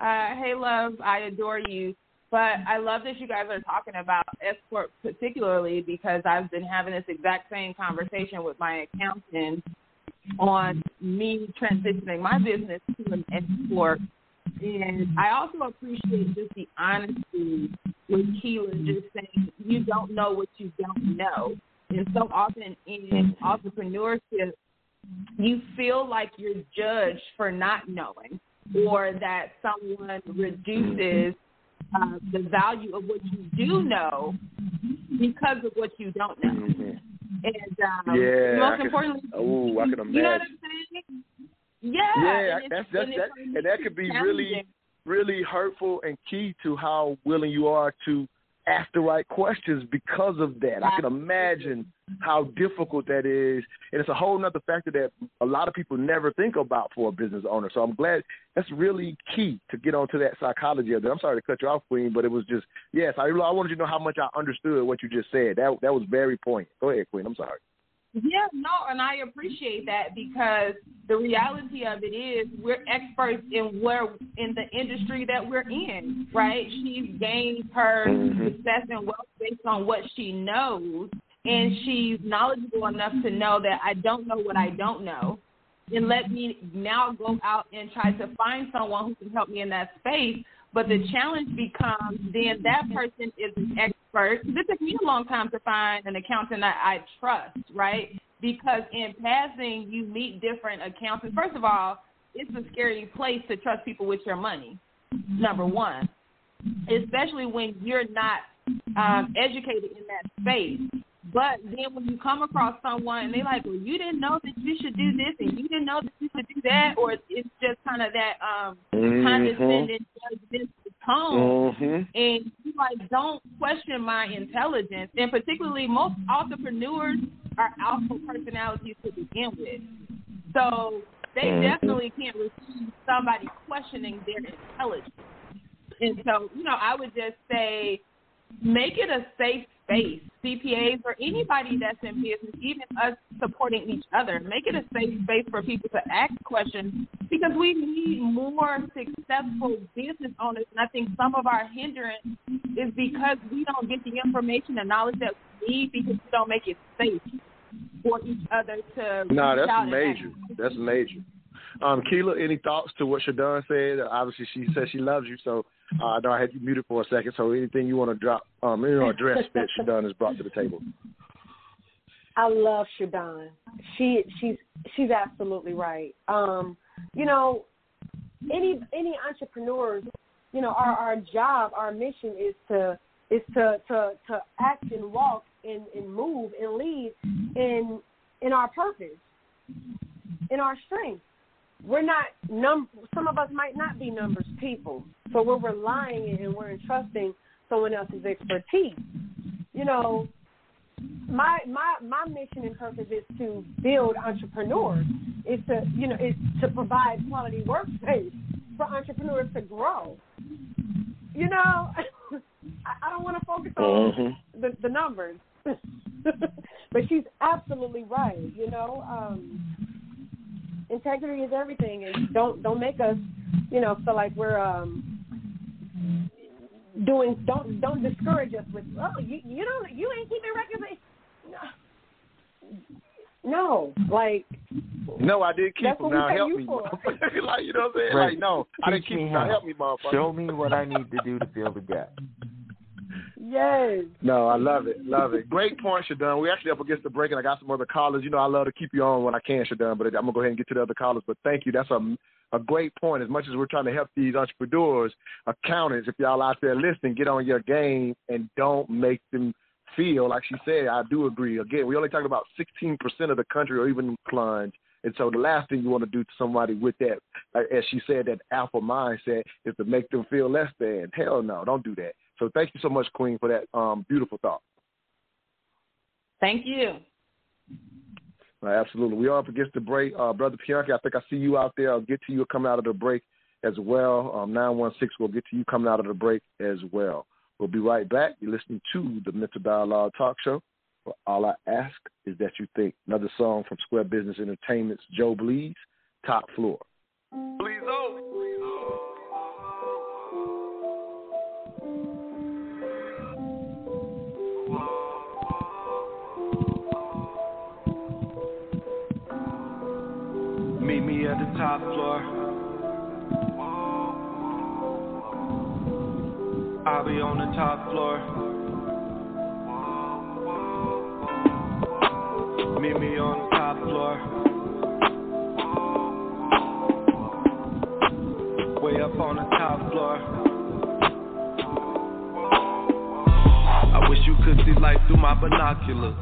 Uh, hey, love, I adore you. But I love that you guys are talking about S corp particularly because I've been having this exact same conversation with my accountant on me transitioning my business to an S corp. And I also appreciate just the honesty with Keela just saying you don't know what you don't know. And so often in entrepreneurship, you feel like you're judged for not knowing or that someone reduces uh, the value of what you do know because of what you don't know. And um, yeah, most I importantly, oh, I can imagine. you know what I'm saying? Yeah, yeah, and that's that's and that, and that could be really, really hurtful and key to how willing you are to ask the right questions because of that. I can imagine how difficult that is, and it's a whole nother factor that a lot of people never think about for a business owner. So I'm glad that's really key to get onto that psychology of it. I'm sorry to cut you off, Queen, but it was just yes, I, I wanted you to know how much I understood what you just said. That that was very poignant. Go ahead, Queen. I'm sorry. Yeah, no, and I appreciate that because the reality of it is we're experts in where in the industry that we're in, right? She's gained her mm-hmm. success and wealth based on what she knows, and she's knowledgeable enough to know that I don't know what I don't know, and let me now go out and try to find someone who can help me in that space. But the mm-hmm. challenge becomes then that mm-hmm. person is an expert. It took me a long time to find an accountant that I trust, right? Because in passing, you meet different accountants. First of all, it's a scary place to trust people with your money, number mm-hmm. one, especially when you're not um, educated in that space. But then when you come across someone and they're like, well, you didn't know that you should do this and you didn't know that you should do that, or it's just kind of that um, Mhm. condescending, judgmental tone. Mhm. And you like don't question my intelligence. And particularly most entrepreneurs are alpha personalities to begin with. So they Mhm. definitely can't receive somebody questioning their intelligence. And so, you know, I would just say make it a safe space. CPAs or anybody that's in business, even us supporting each other, make it a safe space for people to ask questions because we need more successful business owners. And I think some of our hindrance is because we don't get the information and knowledge that we need because we don't make it safe for each other to No, that's major. That's major. Um, Keela, any thoughts to what Shadon said? Obviously, she says she loves you, so uh, I know I had you muted for a second. So anything you want to drop, um, you know, address [LAUGHS] that Shadon has brought to the table. I love Shadon. She she's she's absolutely right. Um, you know, any any entrepreneurs, you know, our our job, our mission is to is to to to act and walk and, and move and lead in in our purpose, in our strength. We're not num. Some of us might not be numbers people, so we're relying and we're entrusting someone else's expertise. You know, my my my mission and purpose is to build entrepreneurs. Is to you know is to provide quality workspace for entrepreneurs to grow. You know, [LAUGHS] I, I don't want to focus on Mhm. the the numbers, [LAUGHS] but she's absolutely right. You know, um, integrity is everything, and don't don't make us, you know, feel like we're um doing. Don't don't discourage us with. Oh, you you don't you ain't keeping records. No, no, like No, I did keep That's them. Now help you me. [LAUGHS] like you know what I'm saying? Right. Like no, I didn't keep them. Now help me, motherfucker. Show me what I need to do to fill the gap. Yes. No, I love it, love it. Great point, Shadun. We're actually up against the break, and I got some other callers. You know, I love to keep you on when I can, Shadun, but I'm gonna go ahead and get to the other callers. But thank you. That's a a great point. As much as we're trying to help these entrepreneurs, accountants, if y'all out there listening, get on your game and don't make them feel like she said. I do agree. Again, we only talking about 16% of the country or even plunge. And so the last thing you want to do to somebody with that, as she said, that alpha mindset is to make them feel less than. Hell no, don't do that. So thank you so much, Queen, for that um, beautiful thought. Thank you. Uh, absolutely. We are up against the break. Uh, Brother Pianki, I think I see you out there. I'll get to you coming out of the break as well. Um, 916 will get to you coming out of the break as well. We'll be right back. You're listening to the Mental Dialogue Talk Show. All I ask is that you think. Another song from Square Business Entertainment's Joe Blees, Top Floor. Please, I'll be on the top floor. Meet me on the top floor. Way up on the top floor. I wish you could see life through my binoculars.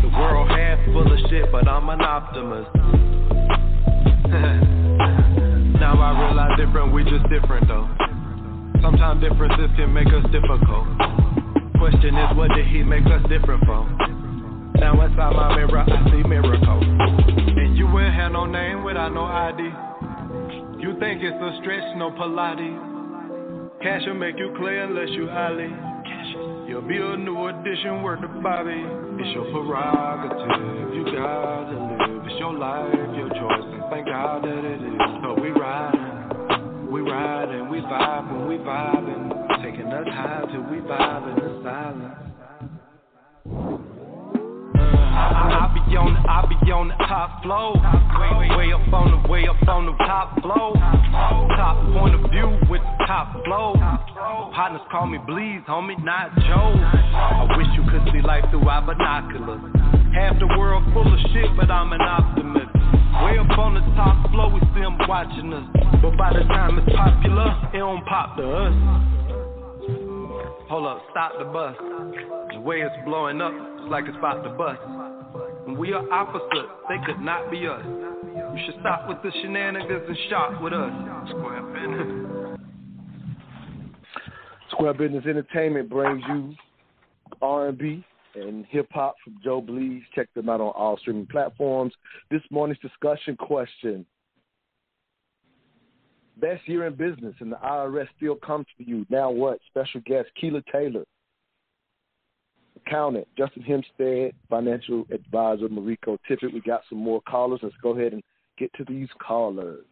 The world half full of shit, but I'm an optimist. [LAUGHS] now I realize different, we just different though. Sometimes differences can make us difficult. Question is, what did he make us different from? Now inside my mirror, I see miracles. And you ain't have no name without no ID. You think it's a stretch, no Pilates. Cash will make you clear unless you highly. You'll be a new addition worth the body. It's your prerogative. You gotta live. It's your life, your choice, and thank God that it is. Vibing, taking us high till we vibe in the silence. Uh, I, I be on, I be on the top floor, way, way up on the, way up on the top floor, top point of view with the top flow. Partners call me Bleeze, homie, not Joe. I wish you could see life through our binoculars. Half the world full of shit, but I'm an optimist. Way up on the top floor, we see them watching us. But by the time it's popular, it don't pop to us. Hold up, stop the bus. The way it's blowing up, it's like it's about to bust. And we are opposite, they could not be us. You should stop with the shenanigans and shop with us. Square business. Square Business Entertainment brings you R&B and hip hop from Joe Blees. Check them out on all streaming platforms. This morning's discussion question: Best year in business, and the IRS still comes for you. Now what? Special guest Keela Taylor, accountant Justin Hempstead, financial advisor Mariko Tippett. We got some more callers. Let's go ahead and get to these callers.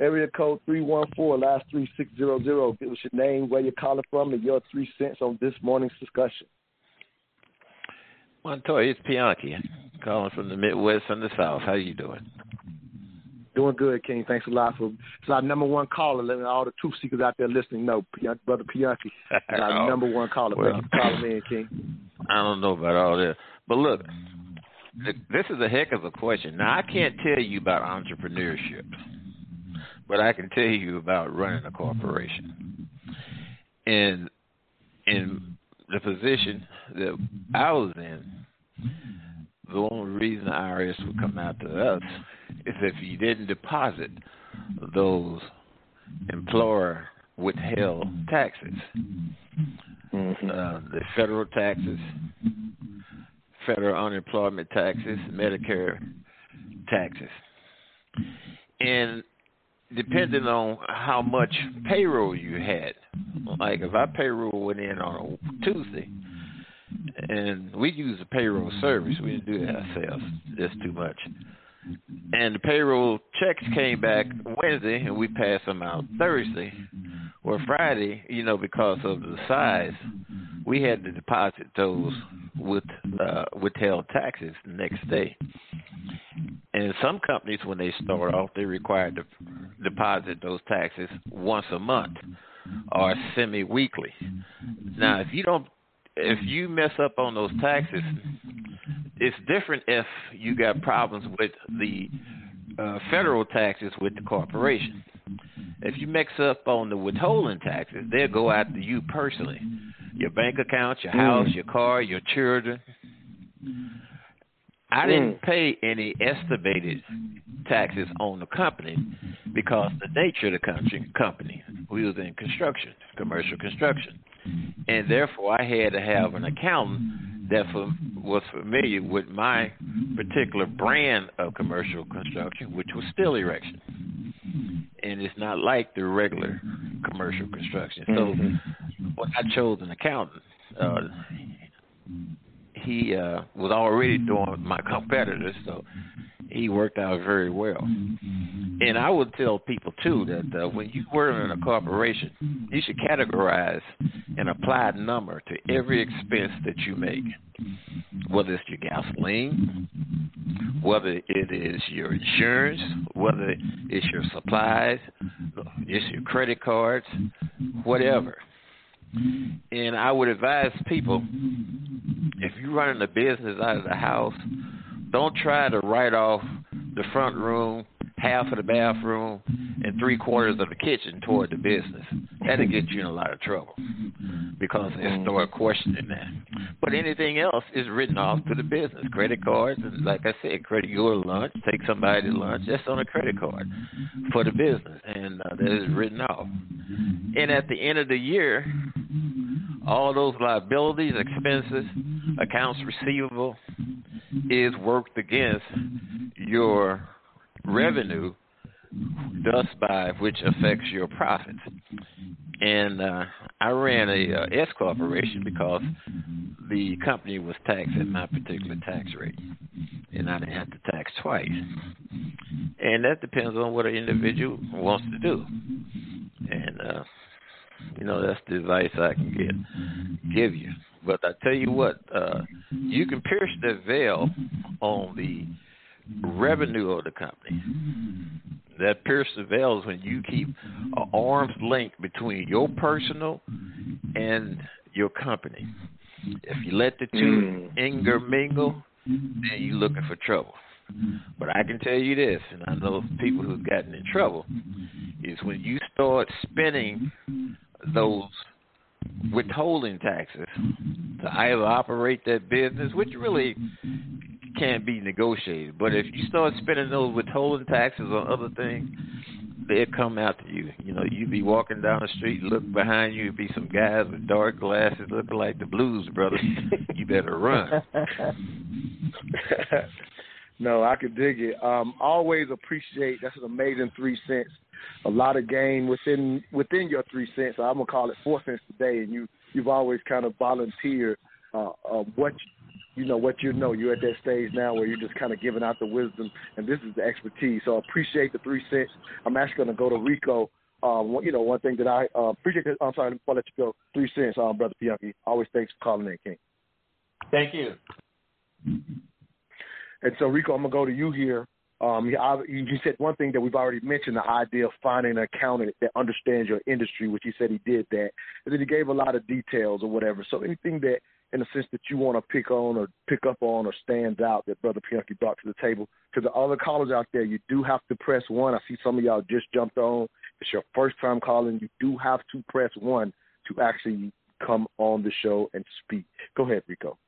Area code 314, last 3600. Give us your name, where you're calling from, and your three cents on this morning's discussion. Montoya, it's Pianki, calling from the Midwest and the South. How you doing? Doing good, King. Thanks a lot for it's our number one caller. Letting all the truth seekers out there listening know, brother Pianki is our [LAUGHS] number one caller. well. Thank you for calling in, King. I don't know about all that, but look, this is a heck of a question. Now, I can't tell you about entrepreneurship, but I can tell you about running a corporation. And in the position that I was in, the only reason the IRS would come after us is if you didn't deposit those employer withheld taxes, uh, the federal taxes, federal unemployment taxes, Medicare taxes, and depending on how much payroll you had, like if our payroll went in on a Tuesday and we use a payroll service. We didn't do it ourselves. Just too much. And the payroll checks came back Wednesday, and we passed them out Thursday. Well, Friday, you know, because of the size, we had to deposit those with uh, withheld taxes the next day. And some companies, when they start off, they require to deposit those taxes once a month or semi-weekly. Now, if you don't, if you mess up on those taxes, it's different if you got problems with the uh, federal taxes with the corporation. If you mix up on the withholding taxes, they'll go after you personally. Your bank account, your house, your car, your children. I didn't pay any estimated taxes on the company because the nature of the country, company, we was in construction, commercial construction, and therefore I had to have an accountant that for, was familiar with my particular brand of commercial construction, which was steel erection, and it's not like the regular commercial construction. So Mm-hmm. when I chose an accountant, uh, he uh, was already doing my competitors, so he worked out very well. And I would tell people too that uh, when you work in a corporation, you should categorize and apply a number to every expense that you make, whether it's your gasoline, whether it is your insurance, whether it's your supplies, it's your credit cards, whatever. And I would advise people if you're running a business out of the house, don't try to write off the front room, half of the bathroom, and three quarters of the kitchen toward the business. That'll get you in a lot of trouble because they start questioning that. But anything else is written off to the business. Credit cards, and like I said, credit your lunch, take somebody to lunch. That's on a credit card for the business, and uh, that is written off. And at the end of the year, all those liabilities, expenses, accounts receivable is worked against your revenue, thus by which affects your profits. And uh, I ran a uh, S corporation because the company was taxed at my particular tax rate, and I didn't have to tax twice. And that depends on what an individual wants to do. And uh, you know that's the advice I can get give you. But I tell you what, uh, you can pierce the veil on the revenue of the company. That pierce the veil is when you keep an arm's length between your personal and your company. If you let the two intermingle, then you're looking for trouble. But I can tell you this, and I know people who've gotten in trouble, is when you start spending those withholding taxes to either operate that business, which really can't be negotiated. But if you start spending those withholding taxes on other things, they'll come after you. You know, you'd be walking down the street, look behind you, be some guys with dark glasses looking like the Blues Brothers. [LAUGHS] you better run. [LAUGHS] no, I could dig it. Um, always appreciate. That's an amazing three cents. A lot of game within within your three cents. I'm gonna call it four cents today, and you you've always kind of volunteered uh, uh, what you know what you know. You're at that stage now where you're just kind of giving out the wisdom, and this is the expertise. So I appreciate the three cents. I'm actually gonna go to Rico. Um, you know, one thing that I uh, appreciate. I'm sorry, before I let you go, three cents, um, brother Pianki. Always thanks for calling in, King. Thank you. And so, Rico, I'm gonna go to you here. Um, you said one thing that we've already mentioned: the idea of finding an accountant that understands your industry, which he said he did that, and then he gave a lot of details or whatever. So, anything that, in a sense, that you want to pick on or pick up on or stands out that Brother Pianki brought to the table. To the other callers out there, you do have to press one. I see some of y'all just jumped on. It's your first time calling. You do have to press one to actually come on the show and speak. Go ahead, Rico.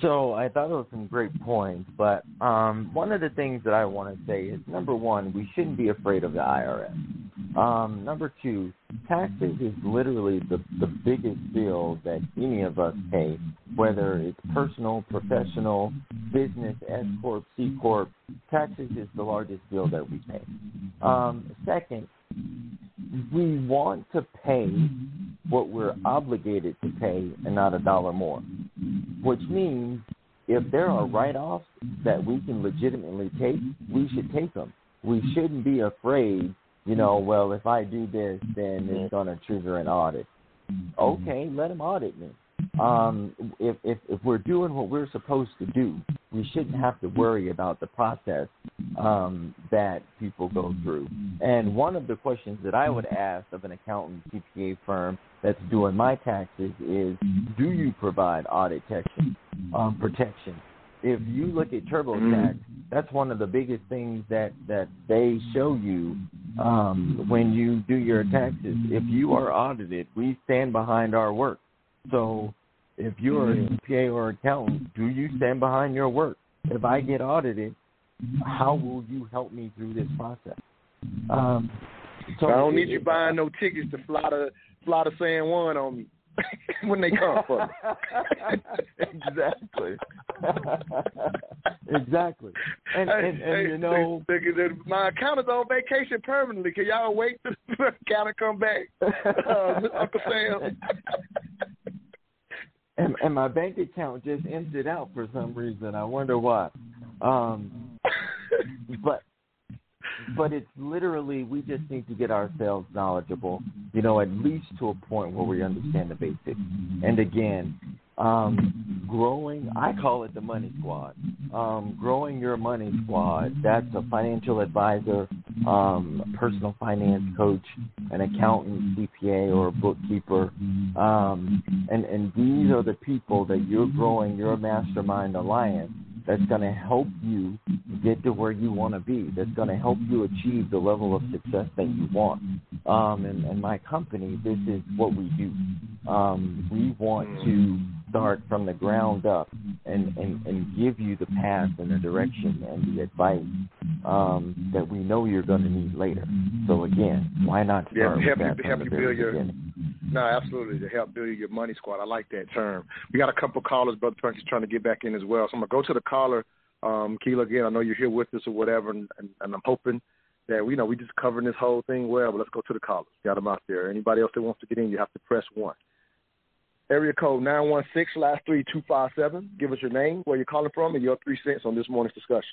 So I thought it was some great points, but um, one of the things that I want to say is number one, we shouldn't be afraid of the IRS. Um, number two, taxes is literally the the biggest bill that any of us pay, whether it's personal, professional, business, S corp, C corp. Taxes is the largest bill that we pay. Um, second, we want to pay what we're obligated to pay and not a dollar more. Which means if there are write offs that we can legitimately take, we should take them. We shouldn't be afraid, you know, well, if I do this, then it's going to trigger an audit. Okay, let them audit me. Um, if, if if we're doing what we're supposed to do, we shouldn't have to worry about the process um, that people go through. And one of the questions that I would ask of an accountant CPA firm that's doing my taxes is, do you provide audit protection? Um, protection. If you look at TurboTax, that's one of the biggest things that that they show you um, when you do your taxes. If you are audited, we stand behind our work. So if you're a CPA or accountant, do you stand behind your work? If I get audited, how will you help me through this process? Um, so I don't it- need you it- buying no tickets to fly to fly to San Juan on me [LAUGHS] when they come for me. [LAUGHS] [LAUGHS] exactly. exactly. And Hey, and, and hey, you know my accountant's on vacation permanently. Can y'all wait till the accountant come back? Uh, Uncle Sam. And, and my bank account just emptied out for some reason. I wonder why. Um, but but it's literally we just need to get ourselves knowledgeable, you know, at least to a point where we understand the basics. And again, um, growing, I call it the money squad. Um, growing your money squad, that's a financial advisor, um, a personal finance coach, an accountant, CPA, or bookkeeper. Um, and, and these are the people that you're growing your mastermind alliance that's going to help you get to where you want to be. That's going to help you achieve the level of success that you want. Um, and, and my company, this is what we do. Um, we want to start from the ground up and, and, and give you the path and the direction and the advice um, that we know you're going to need later. So again, why not Yeah, start help with that you help you build your beginning? no, absolutely to help build your money squad. I like that term. We got a couple callers, brother Punk's is trying to get back in as well. So I'm gonna go to the caller, um, Keela again. I know you're here with us or whatever, and, and, and I'm hoping that we you know we just covering this whole thing well. But let's go to the callers. Got them out there. Anybody else that wants to get in, you have to press one. Area code nine one six last three two five seven. Give us your name, where you're calling from, and your three cents on this morning's discussion.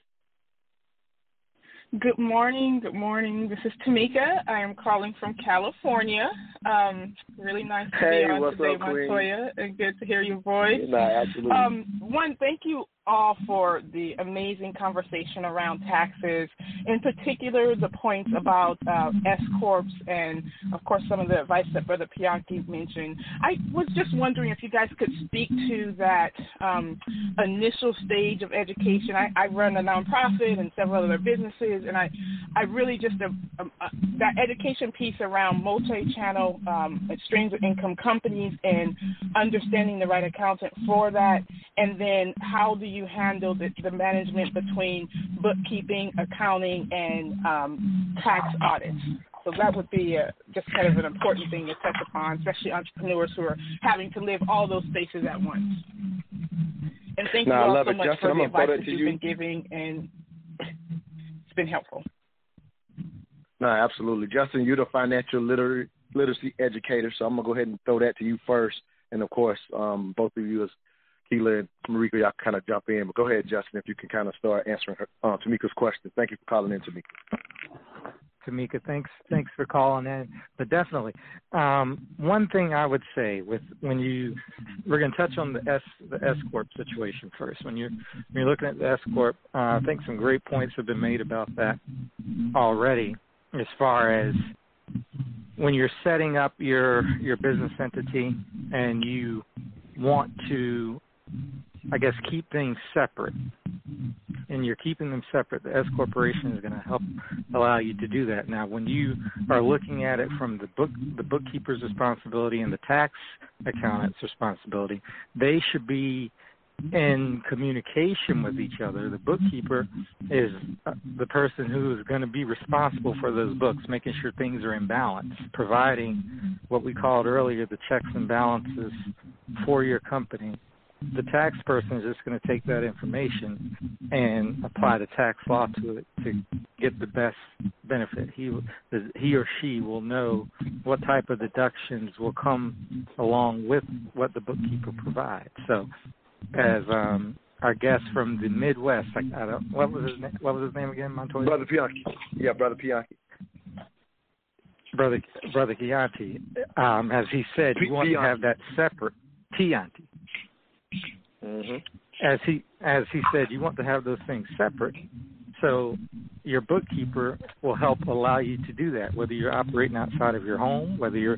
Good morning. Good morning. This is Tamika. I am calling from California. Um, really nice to Hey, be on today, up? Montoya, and good to hear your voice. Nah, absolutely. Um, one, thank you all for the amazing conversation around taxes, in particular the points about uh, S corps and, of course, some of the advice that Brother Pianki mentioned. I was just wondering if you guys could speak to that um, initial stage of education. I, I run a nonprofit and several other businesses, and I, I really just uh, um, uh, that education piece around multi-channel um, streams of income companies and understanding the right accountant for that, and then how do you handle the, the management between bookkeeping, accounting, and um, tax audits? So that would be uh just kind of an important thing to touch upon, especially entrepreneurs who are having to live all those spaces at once. And thank I you all so it. much Justin, for I'm the advice that you've you. been giving, and it's been helpful. No, absolutely. Justin, you're the financial liter- literacy educator, so I'm gonna go ahead and throw that to you first. And of course, um, both of you as Keela and Mariko, y'all kind of jump in. But go ahead, Justin, if you can kind of start answering her, uh, Tamika's question. Thank you for calling in, Tamika. Tamika. Thanks, thanks for calling in. But definitely, um, one thing I would say with when you, we're going to touch on the S the S corp situation first. When you're when you're looking at the S corp, uh, I think some great points have been made about that already, as far as when you're setting up your your business entity and you want to I guess keep things separate and you're keeping them separate, the S corporation is going to help allow you to do that. Now, when you are looking at it from the book the bookkeeper's responsibility and the tax accountant's responsibility, they should be in communication with each other. The bookkeeper is uh, the person who is going to be responsible for those books, making sure things are in balance, providing what we called earlier the checks and balances for your company the tax person is just going to take that information and apply the tax law to it to get the best benefit. He he or she will know what type of deductions will come along with what the bookkeeper provides. So, as um, our guest from the Midwest, I, I don't, what was his name, what was his name again, Montoya? Brother Pianki. Yeah, Brother Pianki. Brother Brother Chianti, um, as he said, you want to have that separate Chianti. Mm-hmm. As he as he said, you want to have those things separate. So your bookkeeper will help allow you to do that, whether you're operating outside of your home, whether you're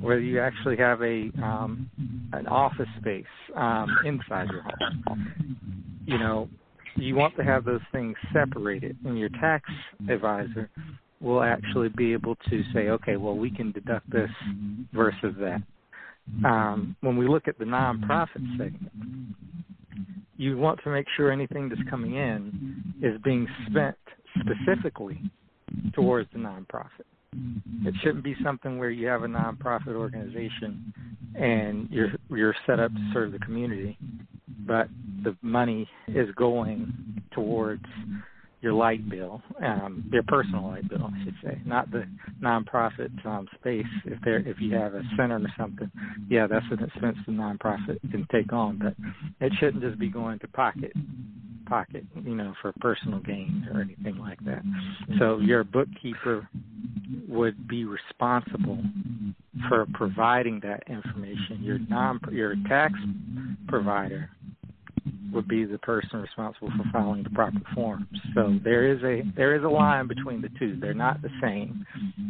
whether you actually have a um, an office space um, inside your home. You know, you want to have those things separated, and your tax advisor will actually be able to say, okay, well, we can deduct this versus that. Um, mm-hmm. when we look at the nonprofit mm-hmm. segment, you want to make sure anything that's coming in is being spent specifically towards the nonprofit. Mm-hmm. It shouldn't be something where you have a nonprofit organization and you're you're set up to serve the community, but the money is going towards your light bill, um, your personal light bill, I should say, not the nonprofit um, space. If there, if you have a center or something, yeah, that's an expense the nonprofit can take on, but it shouldn't just be going to pocket, pocket, you know, for personal gain or anything like that. So your bookkeeper would be responsible for providing that information. Your non, your tax provider would be the person responsible for filing the proper forms. So there is a there is a line between the two. They're not the same.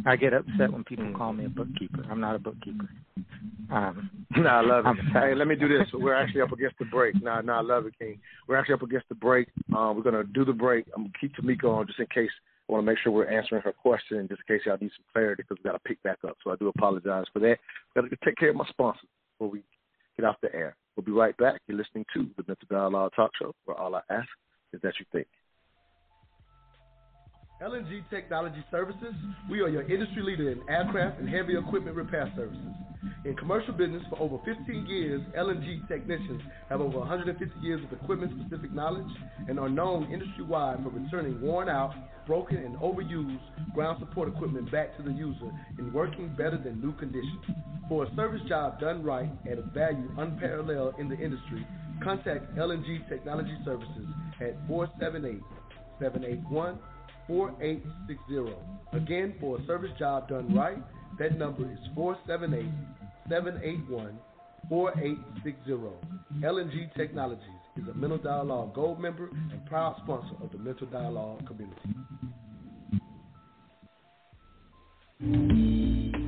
I get upset when people call me a bookkeeper. I'm not a bookkeeper. Um, no, I love it. Hey, let me do this. We're actually up against the break. No, no, I love it, King. We're actually up against the break. Uh, we're gonna do the break. I'm gonna keep Tamika on just in case. I want to make sure we're answering her question, just in case y'all need some clarity, because we got to pick back up. So I do apologize for that. Got to take care of my sponsors before we get off the air. We'll be right back. You're listening to the Mental Dialogue Talk Show, where all I ask is that you think. LNG Technology Services, we are your industry leader in aircraft and heavy equipment repair services. In commercial business for over 15 years, LNG technicians have over 150 years of equipment specific knowledge and are known industry wide for returning worn out, broken, and overused ground support equipment back to the user in working better than new condition. For a service job done right at a value unparalleled in the industry, contact LNG Technology Services at 478 781 4860. Again, for a service job done right, that number is 478 781 4860. LNG Technologies is a Mental Dialogue Gold member and proud sponsor of the Mental Dialogue community.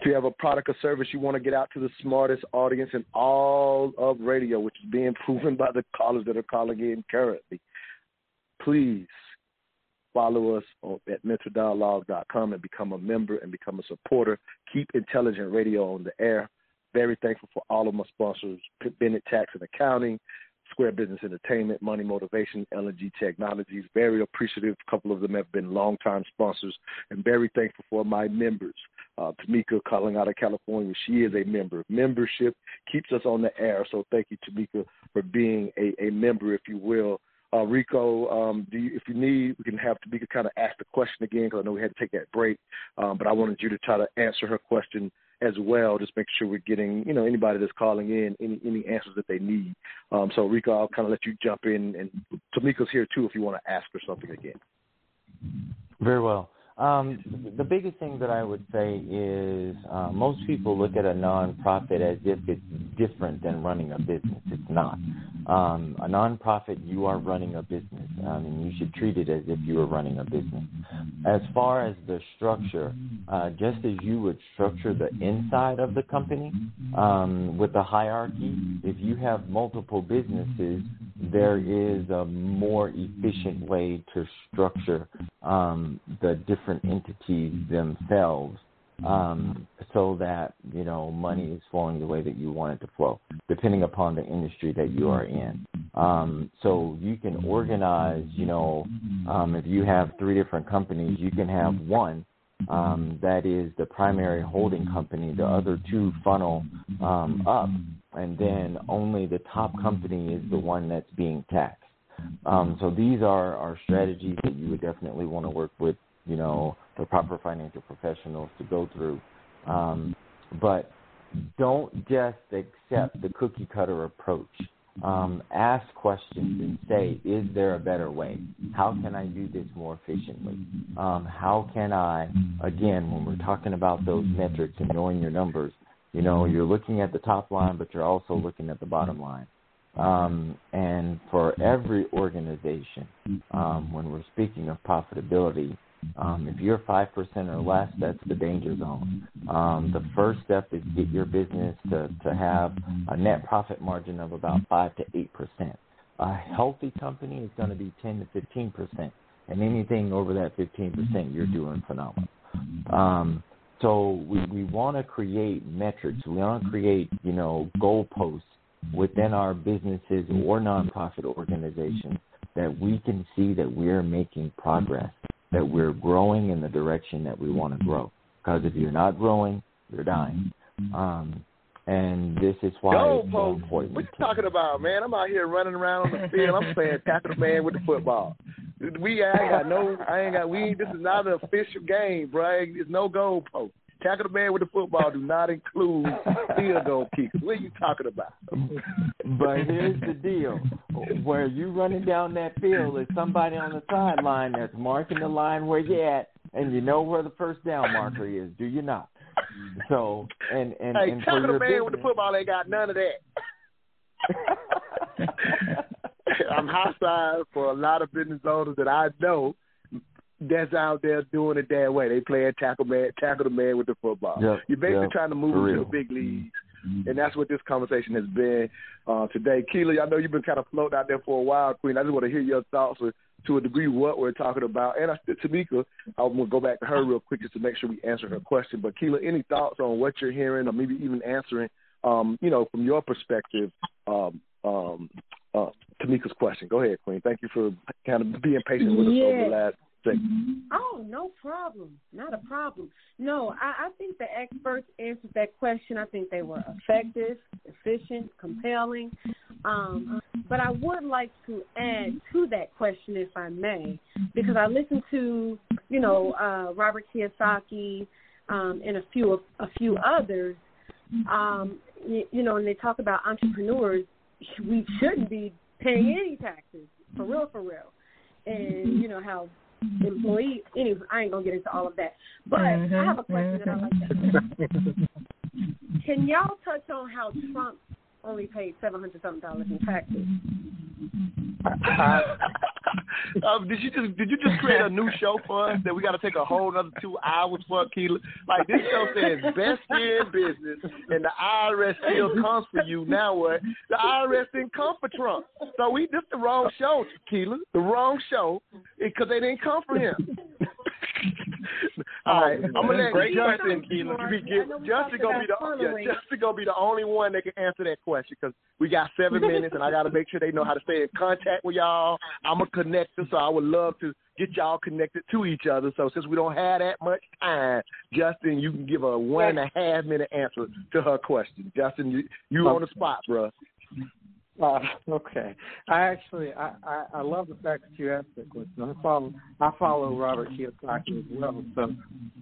If you have a product or service you want to get out to the smartest audience in all of radio, which is being [LAUGHS] proven by the callers that are calling in currently, please follow us at mentaldialogue.com and become a member and become a supporter. Keep intelligent radio on the air. Very thankful for all of my sponsors, Bennett Tax and Accounting, Square Business Entertainment, Money Motivation, LNG Technologies. Very appreciative. A couple of them have been longtime sponsors, and very thankful for my members. Uh, Tamika calling out of California, she is a member. Membership keeps us on the air, so thank you, Tamika, for being a, a member, if you will. Uh, Rico, um, do you, if you need, we can have Tamika kind of ask the question again because I know we had to take that break. Um, but I wanted you to try to answer her question as well. Just make sure we're getting, you know, anybody that's calling in any any answers that they need. Um, so Rico, I'll kind of let you jump in, and Tamika's here too if you want to ask her something again. Very well. Um, the biggest thing that I would say is uh, most people look at a nonprofit as if it's different than running a business. It's not. Um, a nonprofit, you are running a business, um, and you should treat it as if you were running a business. As far as the structure, uh, just as you would structure the inside of the company um, with the hierarchy, if you have multiple businesses, there is a more efficient way to structure um, the different entities themselves um, so that you know money is flowing the way that you want it to flow, depending upon the industry that you are in. Um, so you can organize, you know, um, if you have three different companies, you can have one um, that is the primary holding company. The other two funnel um, up, and then only the top company is the one that's being taxed. Um, so these are, are strategies that you would definitely want to work with, you know, the proper financial professionals to go through. Um, but don't just accept the cookie cutter approach. Um, ask questions and say, is there a better way? How can I do this more efficiently? Um, how can I, again, when we're talking about those metrics and knowing your numbers, you know, you're looking at the top line, but you're also looking at the bottom line. Um, and for every organization, um, when we're speaking of profitability, um, if you're 5% or less, that's the danger zone. Um, the first step is get your business to, to have a net profit margin of about 5 to 8%. A healthy company is going to be 10 to 15%. And anything over that 15%, you're doing phenomenal. Um, so we, we want to create metrics. We want to create, you know, goalposts within our businesses or nonprofit organizations that we can see that we're making progress, that we're growing in the direction that we want to grow. Because if you're not growing, you're dying. Um, and this is why Go, it's so important. What you talking about, man? I'm out here running around on the field. I'm playing tackle the man with the football. We I ain't got no. I ain't got. We. This is not an official game, bro. It's no goal post. Tackle the man with the football do not include field goal kickers. What are you talking about? But here's the deal: where you running down that field is somebody on the sideline that's marking the line where you're at, and you know where the first down marker is. Do you not? So, and and, hey, and tackle the man with the football ain't got none of that. [LAUGHS] I'm hostile for a lot of business owners that I know that's out there doing it that way. They playing tackle man, tackle the man with the football. Yep, You're basically yep, trying to move for them to the big leagues. And that's what this conversation has been uh, today. Keela, I know you've been kind of floating out there for a while, Queen. I just want to hear your thoughts with, to a degree what we're talking about. And I, Tamika, I'm going to go back to her real quick just to make sure we answer her question. But Keela, any thoughts on what you're hearing or maybe even answering, um, you know, from your perspective, um, um, uh, Tamika's question? Go ahead, Queen. Thank you for kind of being patient with us over Yeah. the last segment. Oh, no problem. Not a problem. No, I, I think the experts answered that question. I think they were effective, efficient, compelling. Um, but I would like to add to that question, if I may, because I listened to, you know, uh, Robert Kiyosaki um, and a few a few others. Um, you, you know, and they talk about entrepreneurs. We shouldn't be paying any taxes, for real, for real. And you know how Mm-hmm. employees. Anyway, I ain't gonna get into all of that. But I mm-hmm. have a question that I like to ask. Mm-hmm. Can y'all touch on how Trump only paid seven hundred something dollars in taxes? Uh, um, did you just did you just create a new show for us that we got to take a whole another two hours for, Keela? Like this show says best year in business, and the IRS still comes for you. Now what? The IRS didn't come for Trump, so we this the wrong show, Keela. The wrong show because they didn't come for him. [LAUGHS] All right, oh, I'm gonna let Great Justin. question, Keela. You be give, Justin gonna be the yeah, Justin gonna be the only one that can answer that question because we got seven minutes and I got to make sure they know how to stay in contact with y'all. I'm a connector, so I would love to get y'all connected to each other. So since we don't have that much time, Justin, you can give a one and a half minute answer to her question. Justin, you you on the spot, bro. Uh, [LAUGHS] okay. I actually I, I, I love the fact that you asked that question. I follow I follow Robert Kiyosaki as well. So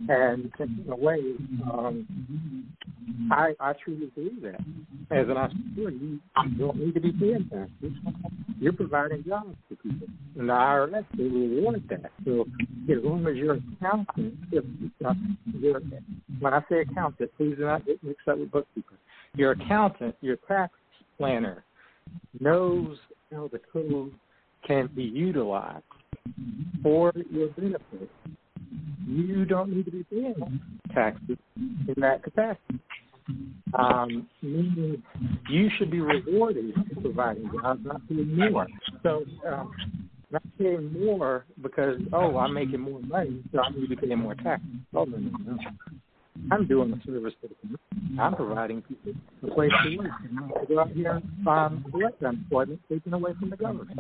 and in a way, um I I truly believe that. As an entrepreneur, you don't need to be paying taxes. you're providing jobs for people. And the IRS, they reward that. So as long as you're accountant, if you're, when I say accountant, please do not get mixed up with bookkeeper. Your accountant, your tax planner, knows how the code can be utilized for your benefit. You don't need to be paying taxes in that capacity um, meaning you should be rewarded for providing jobs, not paying more. So, um, not paying more because oh I'm making more money, so I need to pay more taxes. Oh no, no, no. I'm doing a service for the community. I'm providing people a place to live. And to go out here and um, find direct unemployment taken away from the government.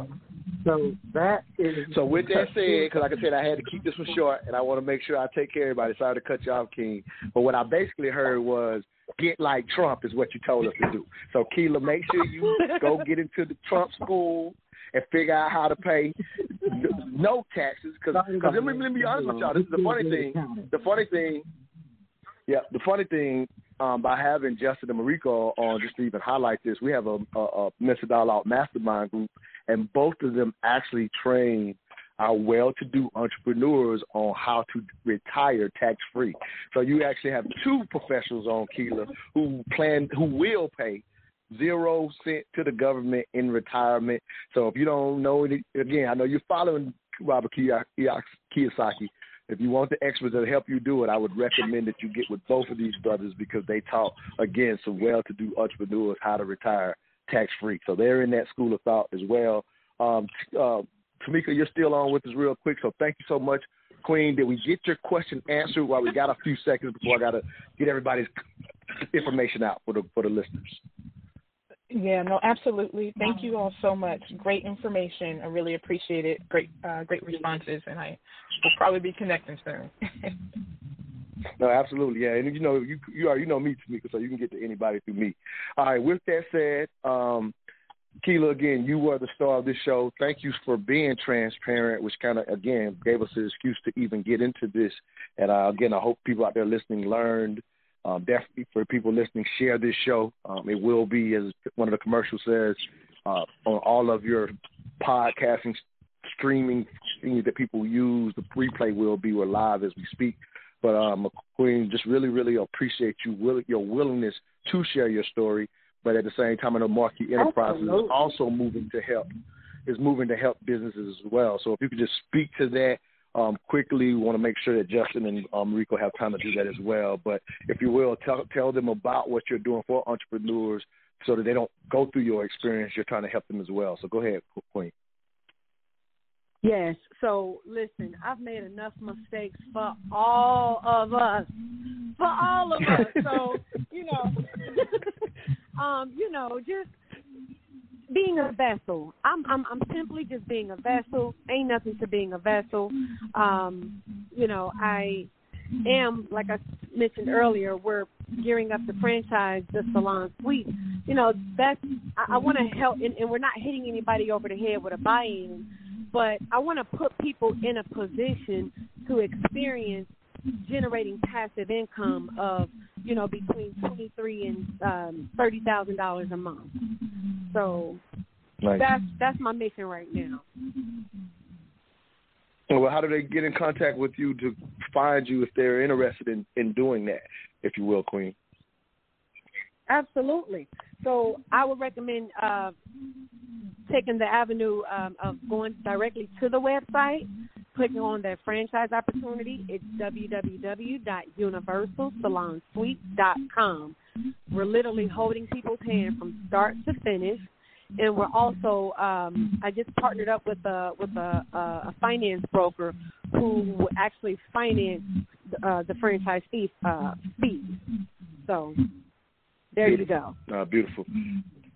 So that is. So with that said, because like I said, I had to keep this one short, and I want to make sure I take care of everybody. Sorry to cut you off, King. But what I basically heard was get like Trump is what you told us to do. So Keela, make sure you go get into the Trump school and figure out how to pay no taxes. Because let me let me be honest with y'all. This is the funny thing. The funny thing. Yeah, the funny thing um, by having Justin and Mariko on, just to even highlight this, we have a, a, a Mr. Dialogue Mastermind group, and both of them actually train our well-to-do entrepreneurs on how to retire tax-free. So you actually have two professionals on Keela who plan, who will pay zero cent to the government in retirement. So if you don't know it, again, I know you're following Robert Kiyosaki. If you want the experts that help you do it, I would recommend that you get with both of these brothers because they taught again some well-to-do entrepreneurs how to retire tax-free. So they're in that school of thought as well. Um, uh, Tamika, you're still on with us real quick, so thank you so much, Queen. Did we get your question answered? While we got a few seconds before I got to get everybody's information out for the for the listeners. Yeah, no, absolutely. Thank you all so much. Great information. I really appreciate it. Great, uh, great responses, and I will probably be connecting soon. [LAUGHS] no, absolutely, yeah. And you know, you you are you know me, Tamika, so you can get to anybody through me. All right. With that said, um, Keela, again, you were the star of this show. Thank you for being transparent, which kind of, again, gave us an excuse to even get into this. And uh, again, I hope people out there listening learned. Um, definitely for people listening, share this show. Um, it will be, as one of the commercials says, uh, on all of your podcasting, streaming things that people use. The replay will be. We're live as we speak. But um, Queen, just really, really appreciate you will, your willingness to share your story but at the same time, I know Marquee Enterprises Absolutely. is also moving to help is moving to help businesses as well. So if you could just speak to that um, quickly, we want to make sure that Justin and um, Rico have time to do that as well. But if you will, tell tell them about what you're doing for entrepreneurs, so that they don't go through your experience. You're trying to help them as well. So go ahead, Queen. Yes. So listen, I've made enough mistakes for all of us. For all of us. So, you know, [LAUGHS] um, you know, just being a vessel. I'm I'm I'm simply just being a vessel. Ain't nothing to being a vessel. Um, you know, I am like I mentioned earlier, we're gearing up the franchise the salon suite. You know, that's I, I want to help, and, and we're not hitting anybody over the head with a buy-in, but I want to put people in a position to experience generating passive income of you know between twenty three and um, thirty thousand dollars a month. So that's that's my mission right now. Well, how do they get in contact with you to find you if they're interested in in doing that, if you will, Queen? Absolutely. So I would recommend uh, taking the avenue um, of going directly to the website clicking on that franchise opportunity, it's www.universalsalonsuite.com. We're literally holding people's hand from start to finish, and we're also um, I just partnered up with a with a, a finance broker who will actually finance uh, the franchise fee uh, fees. So there you go. Uh, beautiful.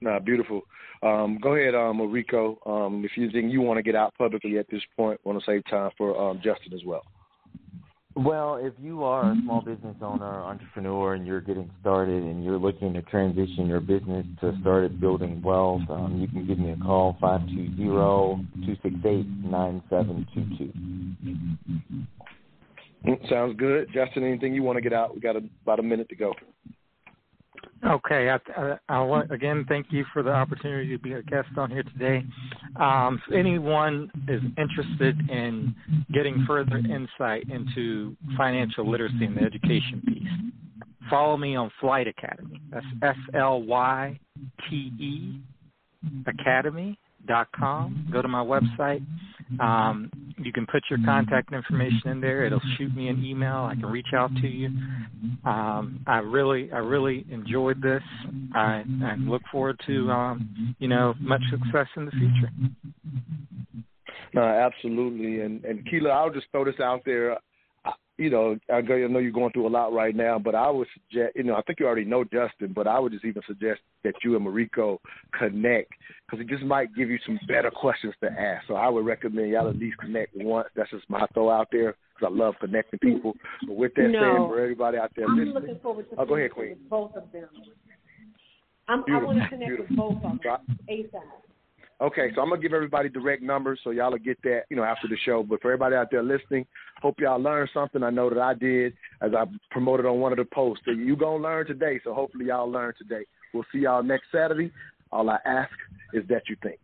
Nah, beautiful. Um, go ahead, um, Rico. Um, if you think you want to get out publicly at this point, want to save time for um, Justin as well. Well, if you are a small business owner, entrepreneur, and you're getting started and you're looking to transition your business to start building wealth, um, you can give me a call, 520-268-9722. Mm, sounds good. Justin, anything you want to get out? We got a, about a minute to go. Okay, I, I, I want again thank you for the opportunity to be a guest on here today. Um, if anyone is interested in getting further insight into financial literacy and the education piece, follow me on Flyte Academy. That's F L Y T E Academy com. Go to my website. Um, you can put your contact information in there. It'll shoot me an email. I can reach out to you. Um, I really, I really enjoyed this. I, I look forward to, um, you know, much success in the future. No, absolutely. And and Keela, I'll just throw this out there you know, I know you're going through a lot right now, but I would suggest, you know, I think you already know Justin, but I would just even suggest that you and Mariko connect because it just might give you some better questions to ask. So I would recommend y'all at least connect once. That's just my throw out there because I love connecting people. But with that no, said, for everybody out there I'm listening, looking forward to oh, go ahead, Queen. with both of them. I'm, I want to connect Beautiful. with both of them ASAP. Okay, so I'm gonna give everybody direct numbers so y'all will get that, you know, after the show. But for everybody out there listening, hope y'all learned something. I know that I did as I promoted on one of the posts. So you gonna learn today, so hopefully y'all learn today. We'll see y'all next Saturday. All I ask is that you think.